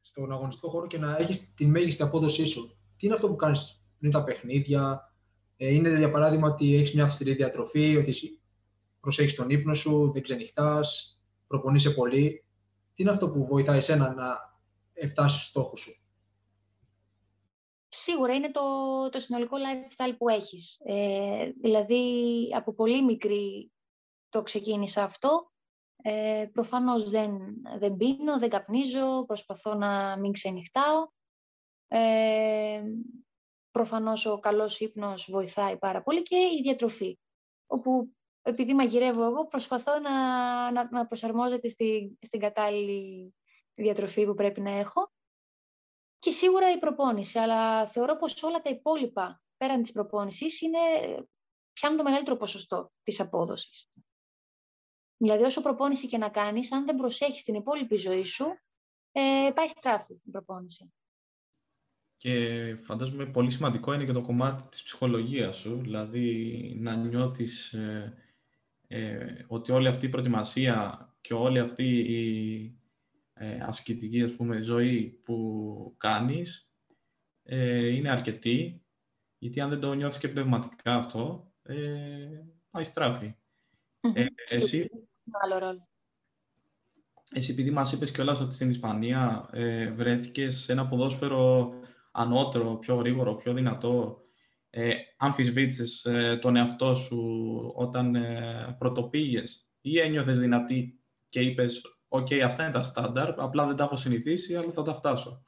στον αγωνιστικό χώρο και να έχεις τη μέγιστη απόδοσή σου. Τι είναι αυτό που κάνεις, είναι τα παιχνίδια, ε, είναι για παράδειγμα ότι έχεις μια αυστηρή διατροφή, ότι προσέχεις τον ύπνο σου, δεν ξενυχτάς, προπονείσαι πολύ. Τι είναι αυτό που βοηθάει εσένα να φτάσεις στους στόχους σου; Σίγουρα είναι το, το συνολικό lifestyle που έχεις. Ε, δηλαδή, από πολύ μικρή το ξεκίνησα αυτό. Ε, προφανώς δεν, δεν πίνω, δεν καπνίζω, προσπαθώ να μην ξενυχτάω. Ε, προφανώς ο καλός ύπνος βοηθάει πάρα πολύ και η διατροφή. Όπου επειδή μαγειρεύω εγώ, προσπαθώ να, να, να προσαρμόζεται στη, στην κατάλληλη διατροφή που πρέπει να έχω. Και σίγουρα η προπόνηση, αλλά θεωρώ πως όλα τα υπόλοιπα πέραν της προπόνησης είναι, πιάνουν το μεγαλύτερο ποσοστό της απόδοσης. Δηλαδή όσο προπόνηση και να κάνεις, αν δεν προσέχεις την υπόλοιπη ζωή σου, ε, πάει στράφη η προπόνηση. Και φαντάζομαι πολύ σημαντικό είναι και το κομμάτι της ψυχολογίας σου, δηλαδή να νιώθεις ε, ε, ότι όλη αυτή η προετοιμασία και όλη αυτή η ε, ασκητική ας πούμε, ζωή που κάνεις ε, είναι αρκετή, γιατί αν δεν το νιώθεις και πνευματικά αυτό, ε, πάει στράφη. Ε, εσύ, ρόλο. εσύ, επειδή μας είπες κιόλας ότι στην Ισπανία ε, βρέθηκες σε ένα ποδόσφαιρο ανώτερο, πιο γρήγορο, πιο δυνατό, ε, αμφισβήτησες ε, τον εαυτό σου όταν ε, πρωτοπήγες ή ένιωθες δυνατή και είπες «ΟΚ, αυτά είναι τα στάνταρ, απλά δεν τα έχω συνηθίσει, αλλά θα τα φτάσω».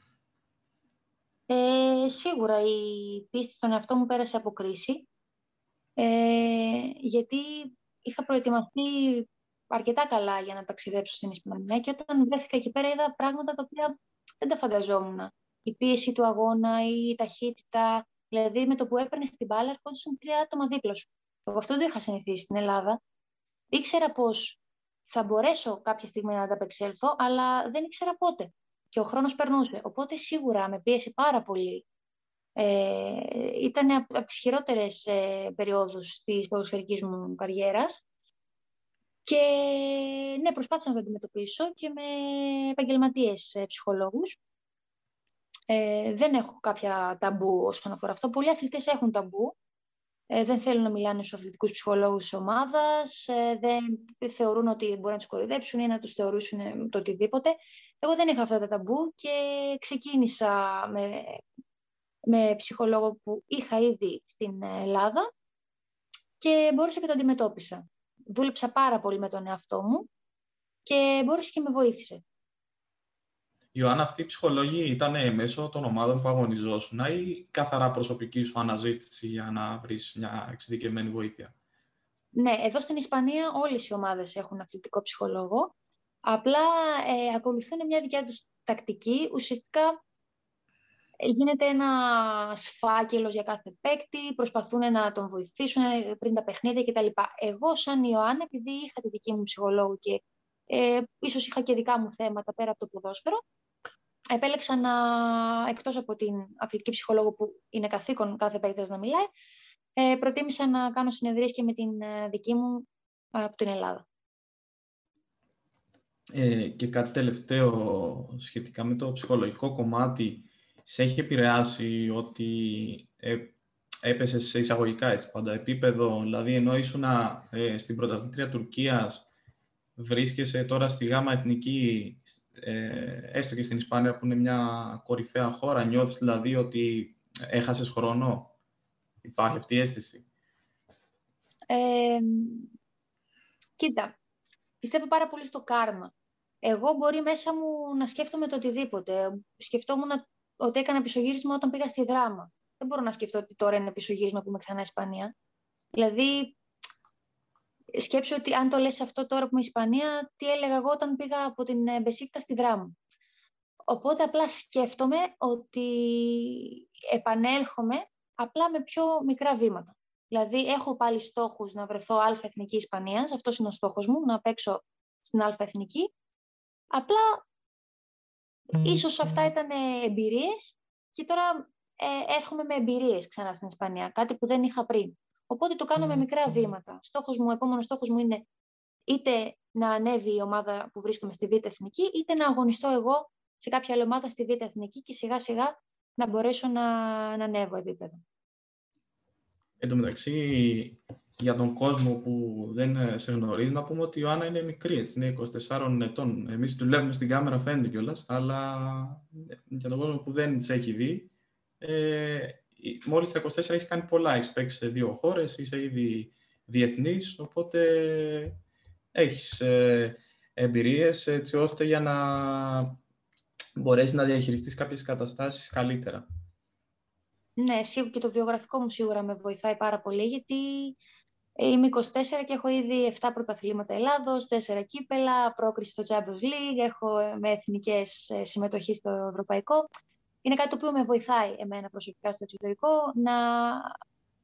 Ε, σίγουρα η πίστη στον εαυτό μου πέρασε από κρίση, ε, γιατί είχα προετοιμαστεί αρκετά καλά για να ταξιδέψω στην Ισπανία και όταν βρέθηκα εκεί πέρα είδα πράγματα τα οποία δεν τα φανταζόμουν. Η πίεση του αγώνα, η ταχύτητα, Δηλαδή, με το που έπαιρνε την μπάλα, ερχόντουσαν τρία άτομα δίπλα σου. Εγώ αυτό δεν το είχα συνηθίσει στην Ελλάδα. Ήξερα πως θα μπορέσω κάποια στιγμή να ανταπεξέλθω, αλλά δεν ήξερα πότε. Και ο χρόνος περνούσε. Οπότε σίγουρα με πίεσε πάρα πολύ. Ε, ήταν από τις χειρότερες ε, περιόδους της ποδοσφαιρικής μου καριέρας. Και ναι, προσπάθησα να το αντιμετωπίσω και με επαγγελματίες ε, ψυχολόγους. Ε, δεν έχω κάποια ταμπού όσον αφορά αυτό. Πολλοί αθλητές έχουν ταμπού. Ε, δεν θέλουν να μιλάνε στους αθλητικούς ψυχολόγους της ομάδας, ε, δεν θεωρούν ότι μπορεί να τους κορυδέψουν ή να τους θεωρήσουν το οτιδήποτε. Εγώ δεν είχα αυτά τα ταμπού και ξεκίνησα με, με ψυχολόγο που είχα ήδη στην Ελλάδα και μπόρεσα και το αντιμετώπισα. Δούλεψα πάρα πολύ με τον εαυτό μου και μπόρεσε και με βοήθησε. Ιωάννα, αυτή η ψυχολογία ήταν μέσω των ομάδων που αγωνιζόσουν ή καθαρά προσωπική σου αναζήτηση για να βρεις μια εξειδικευμένη βοήθεια; Ναι, εδώ στην Ισπανία όλες οι ομάδες έχουν αθλητικό ψυχολόγο. Απλά ε, ακολουθούν μια δικιά τους τακτική. Ουσιαστικά ε, γίνεται ένα φάκελο για κάθε παίκτη, προσπαθούν να τον βοηθήσουν πριν τα παιχνίδια κτλ. Εγώ, σαν Ιωάννα, επειδή είχα τη δική μου ψυχολόγο και ε, ίσως είχα και δικά μου θέματα πέρα από το ποδόσφαιρο, επέλεξα να, εκτός από την αθλητική ψυχολόγο που είναι καθήκον κάθε παίκτης να μιλάει, ε, προτίμησα να κάνω συνεδρίες και με την ε, δική μου από την Ελλάδα. Ε, και κάτι τελευταίο σχετικά με το ψυχολογικό κομμάτι, σε έχει επηρεάσει ότι ε, έπεσες σε εισαγωγικά έτσι πάντα επίπεδο, δηλαδή ενώ ήσουν ε, στην πρωταθλήτρια Τουρκίας, βρίσκεσαι τώρα στη γάμα εθνική ε, έστω και στην Ισπανία που είναι μια κορυφαία χώρα, νιώθεις δηλαδή ότι έχασες χρόνο; Υπάρχει αυτή η αίσθηση; Ε, κοίτα, πιστεύω πάρα πολύ στο κάρμα. Εγώ μπορεί μέσα μου να σκέφτομαι το οτιδήποτε. Σκεφτόμουν ότι έκανα πισωγύρισμα όταν πήγα στη δράμα. Δεν μπορώ να σκεφτώ ότι τώρα είναι πισωγύρισμα που είμαι ξανά Ισπανία. Δηλαδή, σκέψω ότι αν το λες αυτό τώρα που είμαι Ισπανία, τι έλεγα εγώ όταν πήγα από την ε, Μπεσίκτα στη Δράμου. Οπότε απλά σκέφτομαι ότι επανέλχομαι απλά με πιο μικρά βήματα. Δηλαδή, έχω πάλι στόχους να βρεθώ Α Εθνική Ισπανίας, αυτός είναι ο στόχος μου, να παίξω στην Α Εθνική. Απλά, ίσως αυτά ήταν εμπειρίες και τώρα ε, έρχομαι με εμπειρίες ξανά στην Ισπανία, κάτι που δεν είχα πριν. Οπότε το κάνω με μικρά βήματα. Στόχος μου, ο επόμενος στόχος μου είναι είτε να ανέβει η ομάδα που βρίσκομαι στη Β' Εθνική, είτε να αγωνιστώ εγώ σε κάποια άλλη ομάδα στη Β' Εθνική και σιγά σιγά να μπορέσω να, να ανέβω επίπεδο. Εν τω μεταξύ, για τον κόσμο που δεν σε γνωρίζει, να πούμε ότι η Ιωάννα είναι μικρή, έτσι, είναι 24 ετών. Εμείς δουλεύουμε στην κάμερα, φαίνεται κιόλας, αλλά για τον κόσμο που δεν σε έχει δει, ε, μόλις τα 24 έχεις κάνει πολλά. Έχεις παίξει σε δύο χώρες, είσαι ήδη διεθνής, οπότε έχεις ε, εμπειρίες έτσι ώστε για να μπορέσεις να διαχειριστείς κάποιες καταστάσεις καλύτερα. Ναι, σίγουρα και το βιογραφικό μου σίγουρα με βοηθάει πάρα πολύ, γιατί είμαι 24 και έχω ήδη 7 πρωταθλήματα Ελλάδος, 4 κύπελα, πρόκριση στο Champions League, έχω ε, με εθνικές ε, συμμετοχή στο Ευρωπαϊκό. Είναι κάτι το οποίο με βοηθάει εμένα προσωπικά στο εξωτερικό να,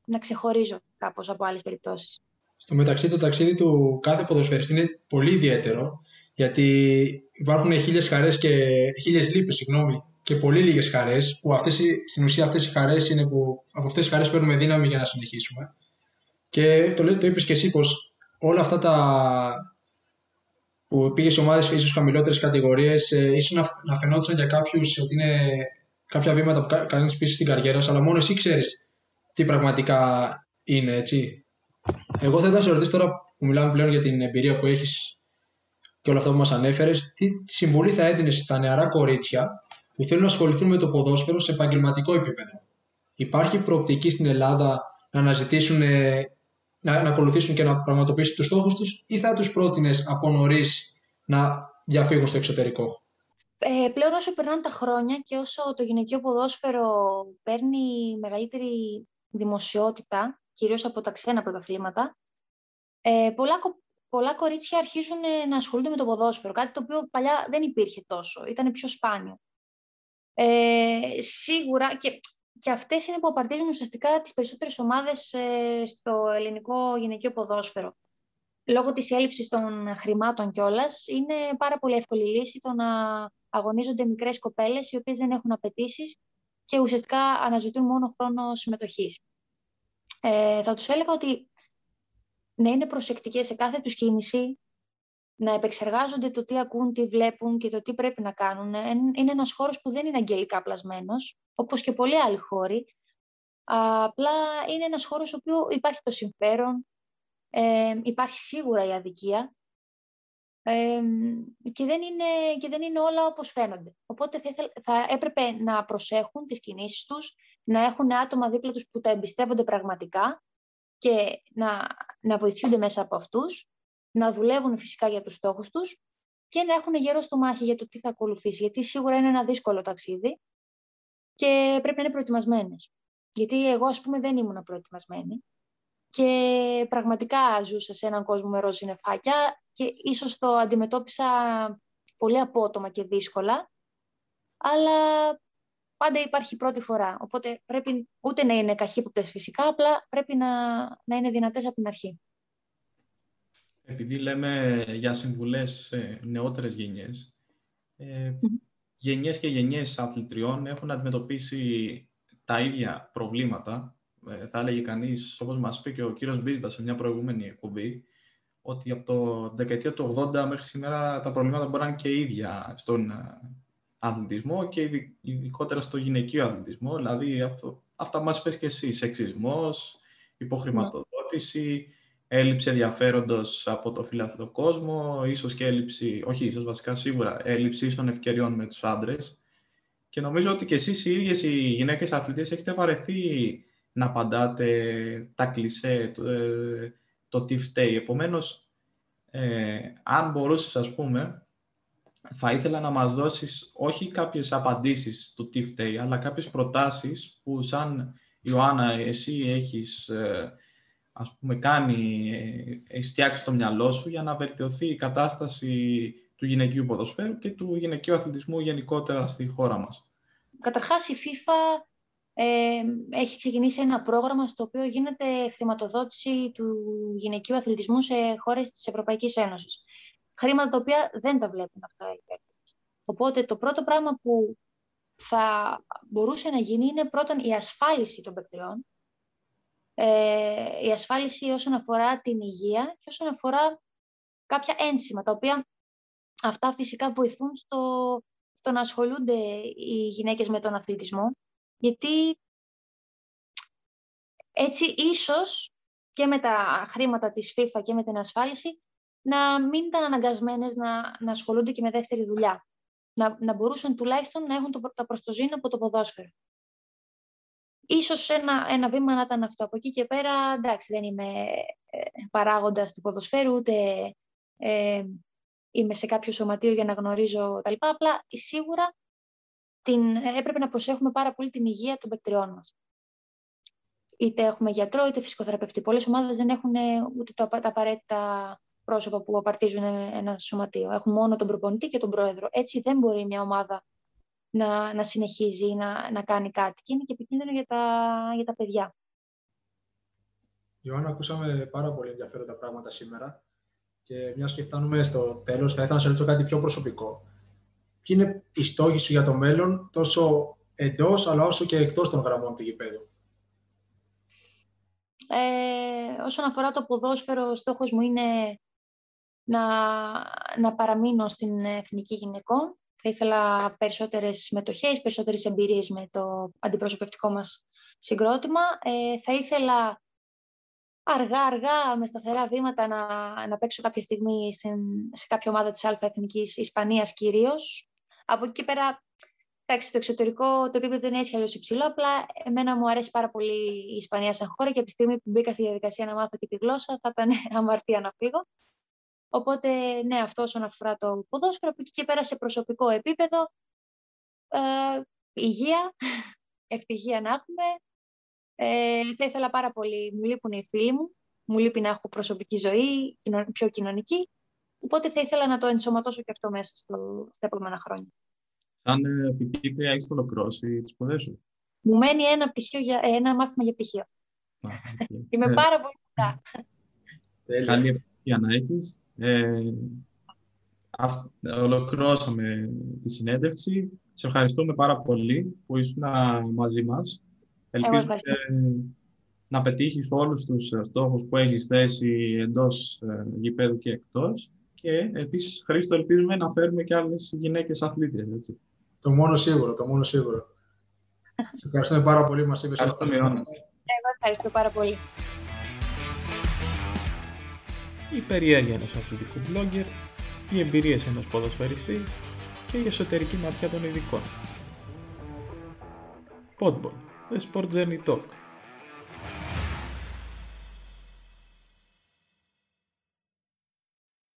να ξεχωρίζω κάπως από άλλες περιπτώσεις. Στο μεταξύ το ταξίδι του κάθε ποδοσφαιριστή είναι πολύ ιδιαίτερο γιατί υπάρχουν χίλιες χαρές και χίλιες λύπες, συγγνώμη, και πολύ λίγες χαρές, που αυτές, στην ουσία αυτές οι χαρές είναι που από αυτές τις χαρές παίρνουμε δύναμη για να συνεχίσουμε. Και το, το είπες και εσύ πως όλα αυτά τα που πήγες σε ομάδες ίσως χαμηλότερες κατηγορίες, ε, ίσως να, να φαινόταν για κάποιους ότι είναι κάποια βήματα που κάνει πίσω στην καριέρα σου, αλλά μόνο εσύ ξέρεις τι πραγματικά είναι, έτσι. Εγώ θα ήθελα να σε ρωτήσω τώρα που μιλάμε πλέον για την εμπειρία που έχεις και όλα αυτά που μας ανέφερες, τι συμβουλή θα έδινες στα νεαρά κορίτσια που θέλουν να ασχοληθούν με το ποδόσφαιρο σε επαγγελματικό επίπεδο; Υπάρχει προοπτική στην Ελλάδα να αναζητήσουν, ε, να, να ακολουθήσουν και να πραγματοποιήσουν τους στόχους τους, ή θα τους πρότεινες από νωρίς να διαφύγουν στο εξωτερικό; Ε, πλέον όσο περνάνε τα χρόνια και όσο το γυναικείο ποδόσφαιρο παίρνει μεγαλύτερη δημοσιότητα, κυρίως από τα ξένα πρωταθλήματα, ε, πολλά πολλά κορίτσια αρχίζουν ε, να ασχολούνται με το ποδόσφαιρο, κάτι το οποίο παλιά δεν υπήρχε τόσο, ήταν πιο σπάνιο. Ε, σίγουρα και, και αυτές είναι που απαρτίζουν ουσιαστικά τις περισσότερες ομάδες ε, στο ελληνικό γυναικείο ποδόσφαιρο. Λόγω της έλλειψης των χρημάτων κιόλας, είναι πάρα πολύ εύκολη λύση το να αγωνίζονται μικρές κοπέλες οι οποίες δεν έχουν απαιτήσεις και ουσιαστικά αναζητούν μόνο χρόνο συμμετοχής. Ε, θα τους έλεγα ότι να είναι προσεκτικές σε κάθε τους κίνηση, να επεξεργάζονται το τι ακούν, τι βλέπουν και το τι πρέπει να κάνουν. Είναι ένας χώρος που δεν είναι αγγελικά πλασμένος, όπως και πολλοί άλλοι χώροι. Απλά είναι ένας χώρος όπου υπάρχει το συμφέρον, ε, υπάρχει σίγουρα η αδικία ε, και, δεν είναι, και δεν είναι όλα όπως φαίνονται. Οπότε θα, θα έπρεπε να προσέχουν τις κινήσεις τους, να έχουν άτομα δίπλα τους που τα εμπιστεύονται πραγματικά και να, να βοηθούνται μέσα από αυτούς, να δουλεύουν φυσικά για τους στόχους τους και να έχουν γέρο στο μάχη για το τι θα ακολουθήσει. Γιατί σίγουρα είναι ένα δύσκολο ταξίδι και πρέπει να είναι προετοιμασμένες. Γιατί εγώ, ας πούμε, δεν ήμουν προετοιμασμένη και πραγματικά ζούσα σε έναν κόσμο με ροζ συννεφάκια και ίσως το αντιμετώπισα πολύ απότομα και δύσκολα, αλλά πάντα υπάρχει πρώτη φορά. Οπότε πρέπει ούτε να είναι καχύποπτες φυσικά, απλά πρέπει να, να είναι δυνατές από την αρχή. Επειδή λέμε για συμβουλές σε νεότερες γενιές, ε, γενιές και γενιές αθλητριών έχουν αντιμετωπίσει τα ίδια προβλήματα. Ε, θα έλεγε κανείς, όπως μας είπε και ο κύριος Μπίσμπα σε μια προηγούμενη εκπομπή, ότι από το δεκαετία του 80 μέχρι σήμερα τα προβλήματα μπορεί να είναι και ίδια στον αθλητισμό και ειδικότερα στο γυναικείο αθλητισμό, δηλαδή αυτό, αυτά μας πες και εσύ, σεξισμός, υποχρηματοδότηση, έλλειψη ενδιαφέροντος από το φιλάθλο κόσμο, ίσως και έλλειψη, όχι ίσως βασικά σίγουρα, έλλειψη των ευκαιριών με τους άντρες. Και νομίζω ότι και εσείς οι ίδιες οι γυναίκες αθλητές έχετε βαρεθεί να απαντάτε τα κλισέ, το, ε, το τι φταίει. Επομένως, ε, αν μπορούσες, ας πούμε, θα ήθελα να μας δώσεις όχι κάποιες απαντήσεις του τι φταίει, αλλά κάποιες προτάσεις που σαν Ιωάννα εσύ έχεις ε, ας πούμε, κάνει, ε, φτιάξει το μυαλό σου για να βελτιωθεί η κατάσταση του γυναικείου ποδοσφαίρου και του γυναικείου αθλητισμού γενικότερα στη χώρα μας. Καταρχάς, η FIFA ε, έχει ξεκινήσει ένα πρόγραμμα στο οποίο γίνεται χρηματοδότηση του γυναικείου αθλητισμού σε χώρες της Ευρωπαϊκής Ένωσης. Χρήματα τα οποία δεν τα βλέπουν αυτά οι παίκτες. Οπότε το πρώτο πράγμα που θα μπορούσε να γίνει είναι πρώτον η ασφάλιση των παικτριών, ε, η ασφάλιση όσον αφορά την υγεία και όσον αφορά κάποια ένσημα, τα οποία αυτά φυσικά βοηθούν στο, στο να ασχολούνται οι γυναίκες με τον αθλητισμό, γιατί έτσι ίσως και με τα χρήματα της FIFA και με την ασφάλιση να μην ήταν αναγκασμένες να, να ασχολούνται και με δεύτερη δουλειά. Να, να μπορούσαν τουλάχιστον να έχουν το, τα προστοζήν από το ποδόσφαιρο. Ίσως ένα, ένα βήμα να ήταν αυτό. Από εκεί και πέρα, εντάξει, δεν είμαι ε, παράγοντας του ποδοσφαίρου, ούτε ε, είμαι σε κάποιο σωματείο για να γνωρίζω τα λοιπά. Απλά σίγουρα την, έπρεπε να προσέχουμε πάρα πολύ την υγεία των παικτριών μας. Είτε έχουμε γιατρό, είτε φυσικοθεραπευτή. Πολλές ομάδες δεν έχουν ούτε τα απαραίτητα πρόσωπα που απαρτίζουν ένα σωματείο. Έχουν μόνο τον προπονητή και τον πρόεδρο. Έτσι δεν μπορεί μια ομάδα να, να συνεχίζει να, να κάνει κάτι και είναι και επικίνδυνο για τα, για τα παιδιά. Ιωάννα, ακούσαμε πάρα πολύ ενδιαφέροντα πράγματα σήμερα και μιας και φτάνουμε στο τέλος, θα ήθελα να σε ρωτήσω κάτι πιο προσωπικό. Ποιοι είναι οι στόχοι σου για το μέλλον, τόσο εντός αλλά όσο και εκτός των γραμμών του γηπέδου; Ε, όσον αφορά το ποδόσφαιρο, ο στόχος μου είναι να, να παραμείνω στην Εθνική Γυναικών θα ήθελα περισσότερες συμμετοχές, περισσότερες εμπειρίες με το αντιπροσωπευτικό μας συγκρότημα. Ε, θα ήθελα αργά-αργά, με σταθερά βήματα, να, να παίξω κάποια στιγμή σε κάποια ομάδα της ΑΕ Εθνικής Ισπανίας κυρίως. Από εκεί και πέρα, εντάξει, στο εξωτερικό το επίπεδο είναι έτσι αλλιώς υψηλό, απλά εμένα μου αρέσει πάρα πολύ η Ισπανία σαν χώρα και από τη στιγμή που μπήκα στη διαδικασία να μάθω και τη γλώσσα, θα ήταν [LAUGHS] αμαρτία να φύγω. Οπότε, ναι, αυτό όσον αφορά το ποδόσφαιρο, από εκεί και πέρα σε προσωπικό επίπεδο, ε, υγεία, [LAUGHS] ευτυχία να έχουμε. Ε, θα ήθελα πάρα πολύ, μου λείπουν οι φίλοι μου, μου λείπει να έχω προσωπική ζωή, πιο κοινωνική, οπότε θα ήθελα να το ενσωματώσω και αυτό μέσα στο, στα επόμενα χρόνια. Σαν ε, φοιτήτρια, έχεις ολοκληρώσει τις σπουδές σου; Μου μένει ένα, πτυχίο για, ένα μάθημα για πτυχίο. [LAUGHS] Είμαι ε. πάρα πολύ κοντά. Καλή επιτυχία να έχεις. Ε, ολοκληρώσαμε τη συνέντευξη. Σε ευχαριστούμε πάρα πολύ που ήσουν μαζί μας. Ελπίζουμε να πετύχεις όλους τους στόχους που έχεις θέσει εντός ε, γηπέδου και εκτός. Και επίσης, Χρήστο, ελπίζουμε να φέρουμε και άλλες γυναίκες αθλήτες. Έτσι. Το μόνο σίγουρο, το μόνο σίγουρο. [LAUGHS] Σε ευχαριστούμε πάρα πολύ που μας είπες αυτό. Εγώ ευχαριστώ πάρα πολύ η περιέργεια ενός αθλητικού blogger, οι εμπειρίες ενός ποδοσφαιριστή και η εσωτερική ματιά των ειδικών. Podball, The Sport Journey Talk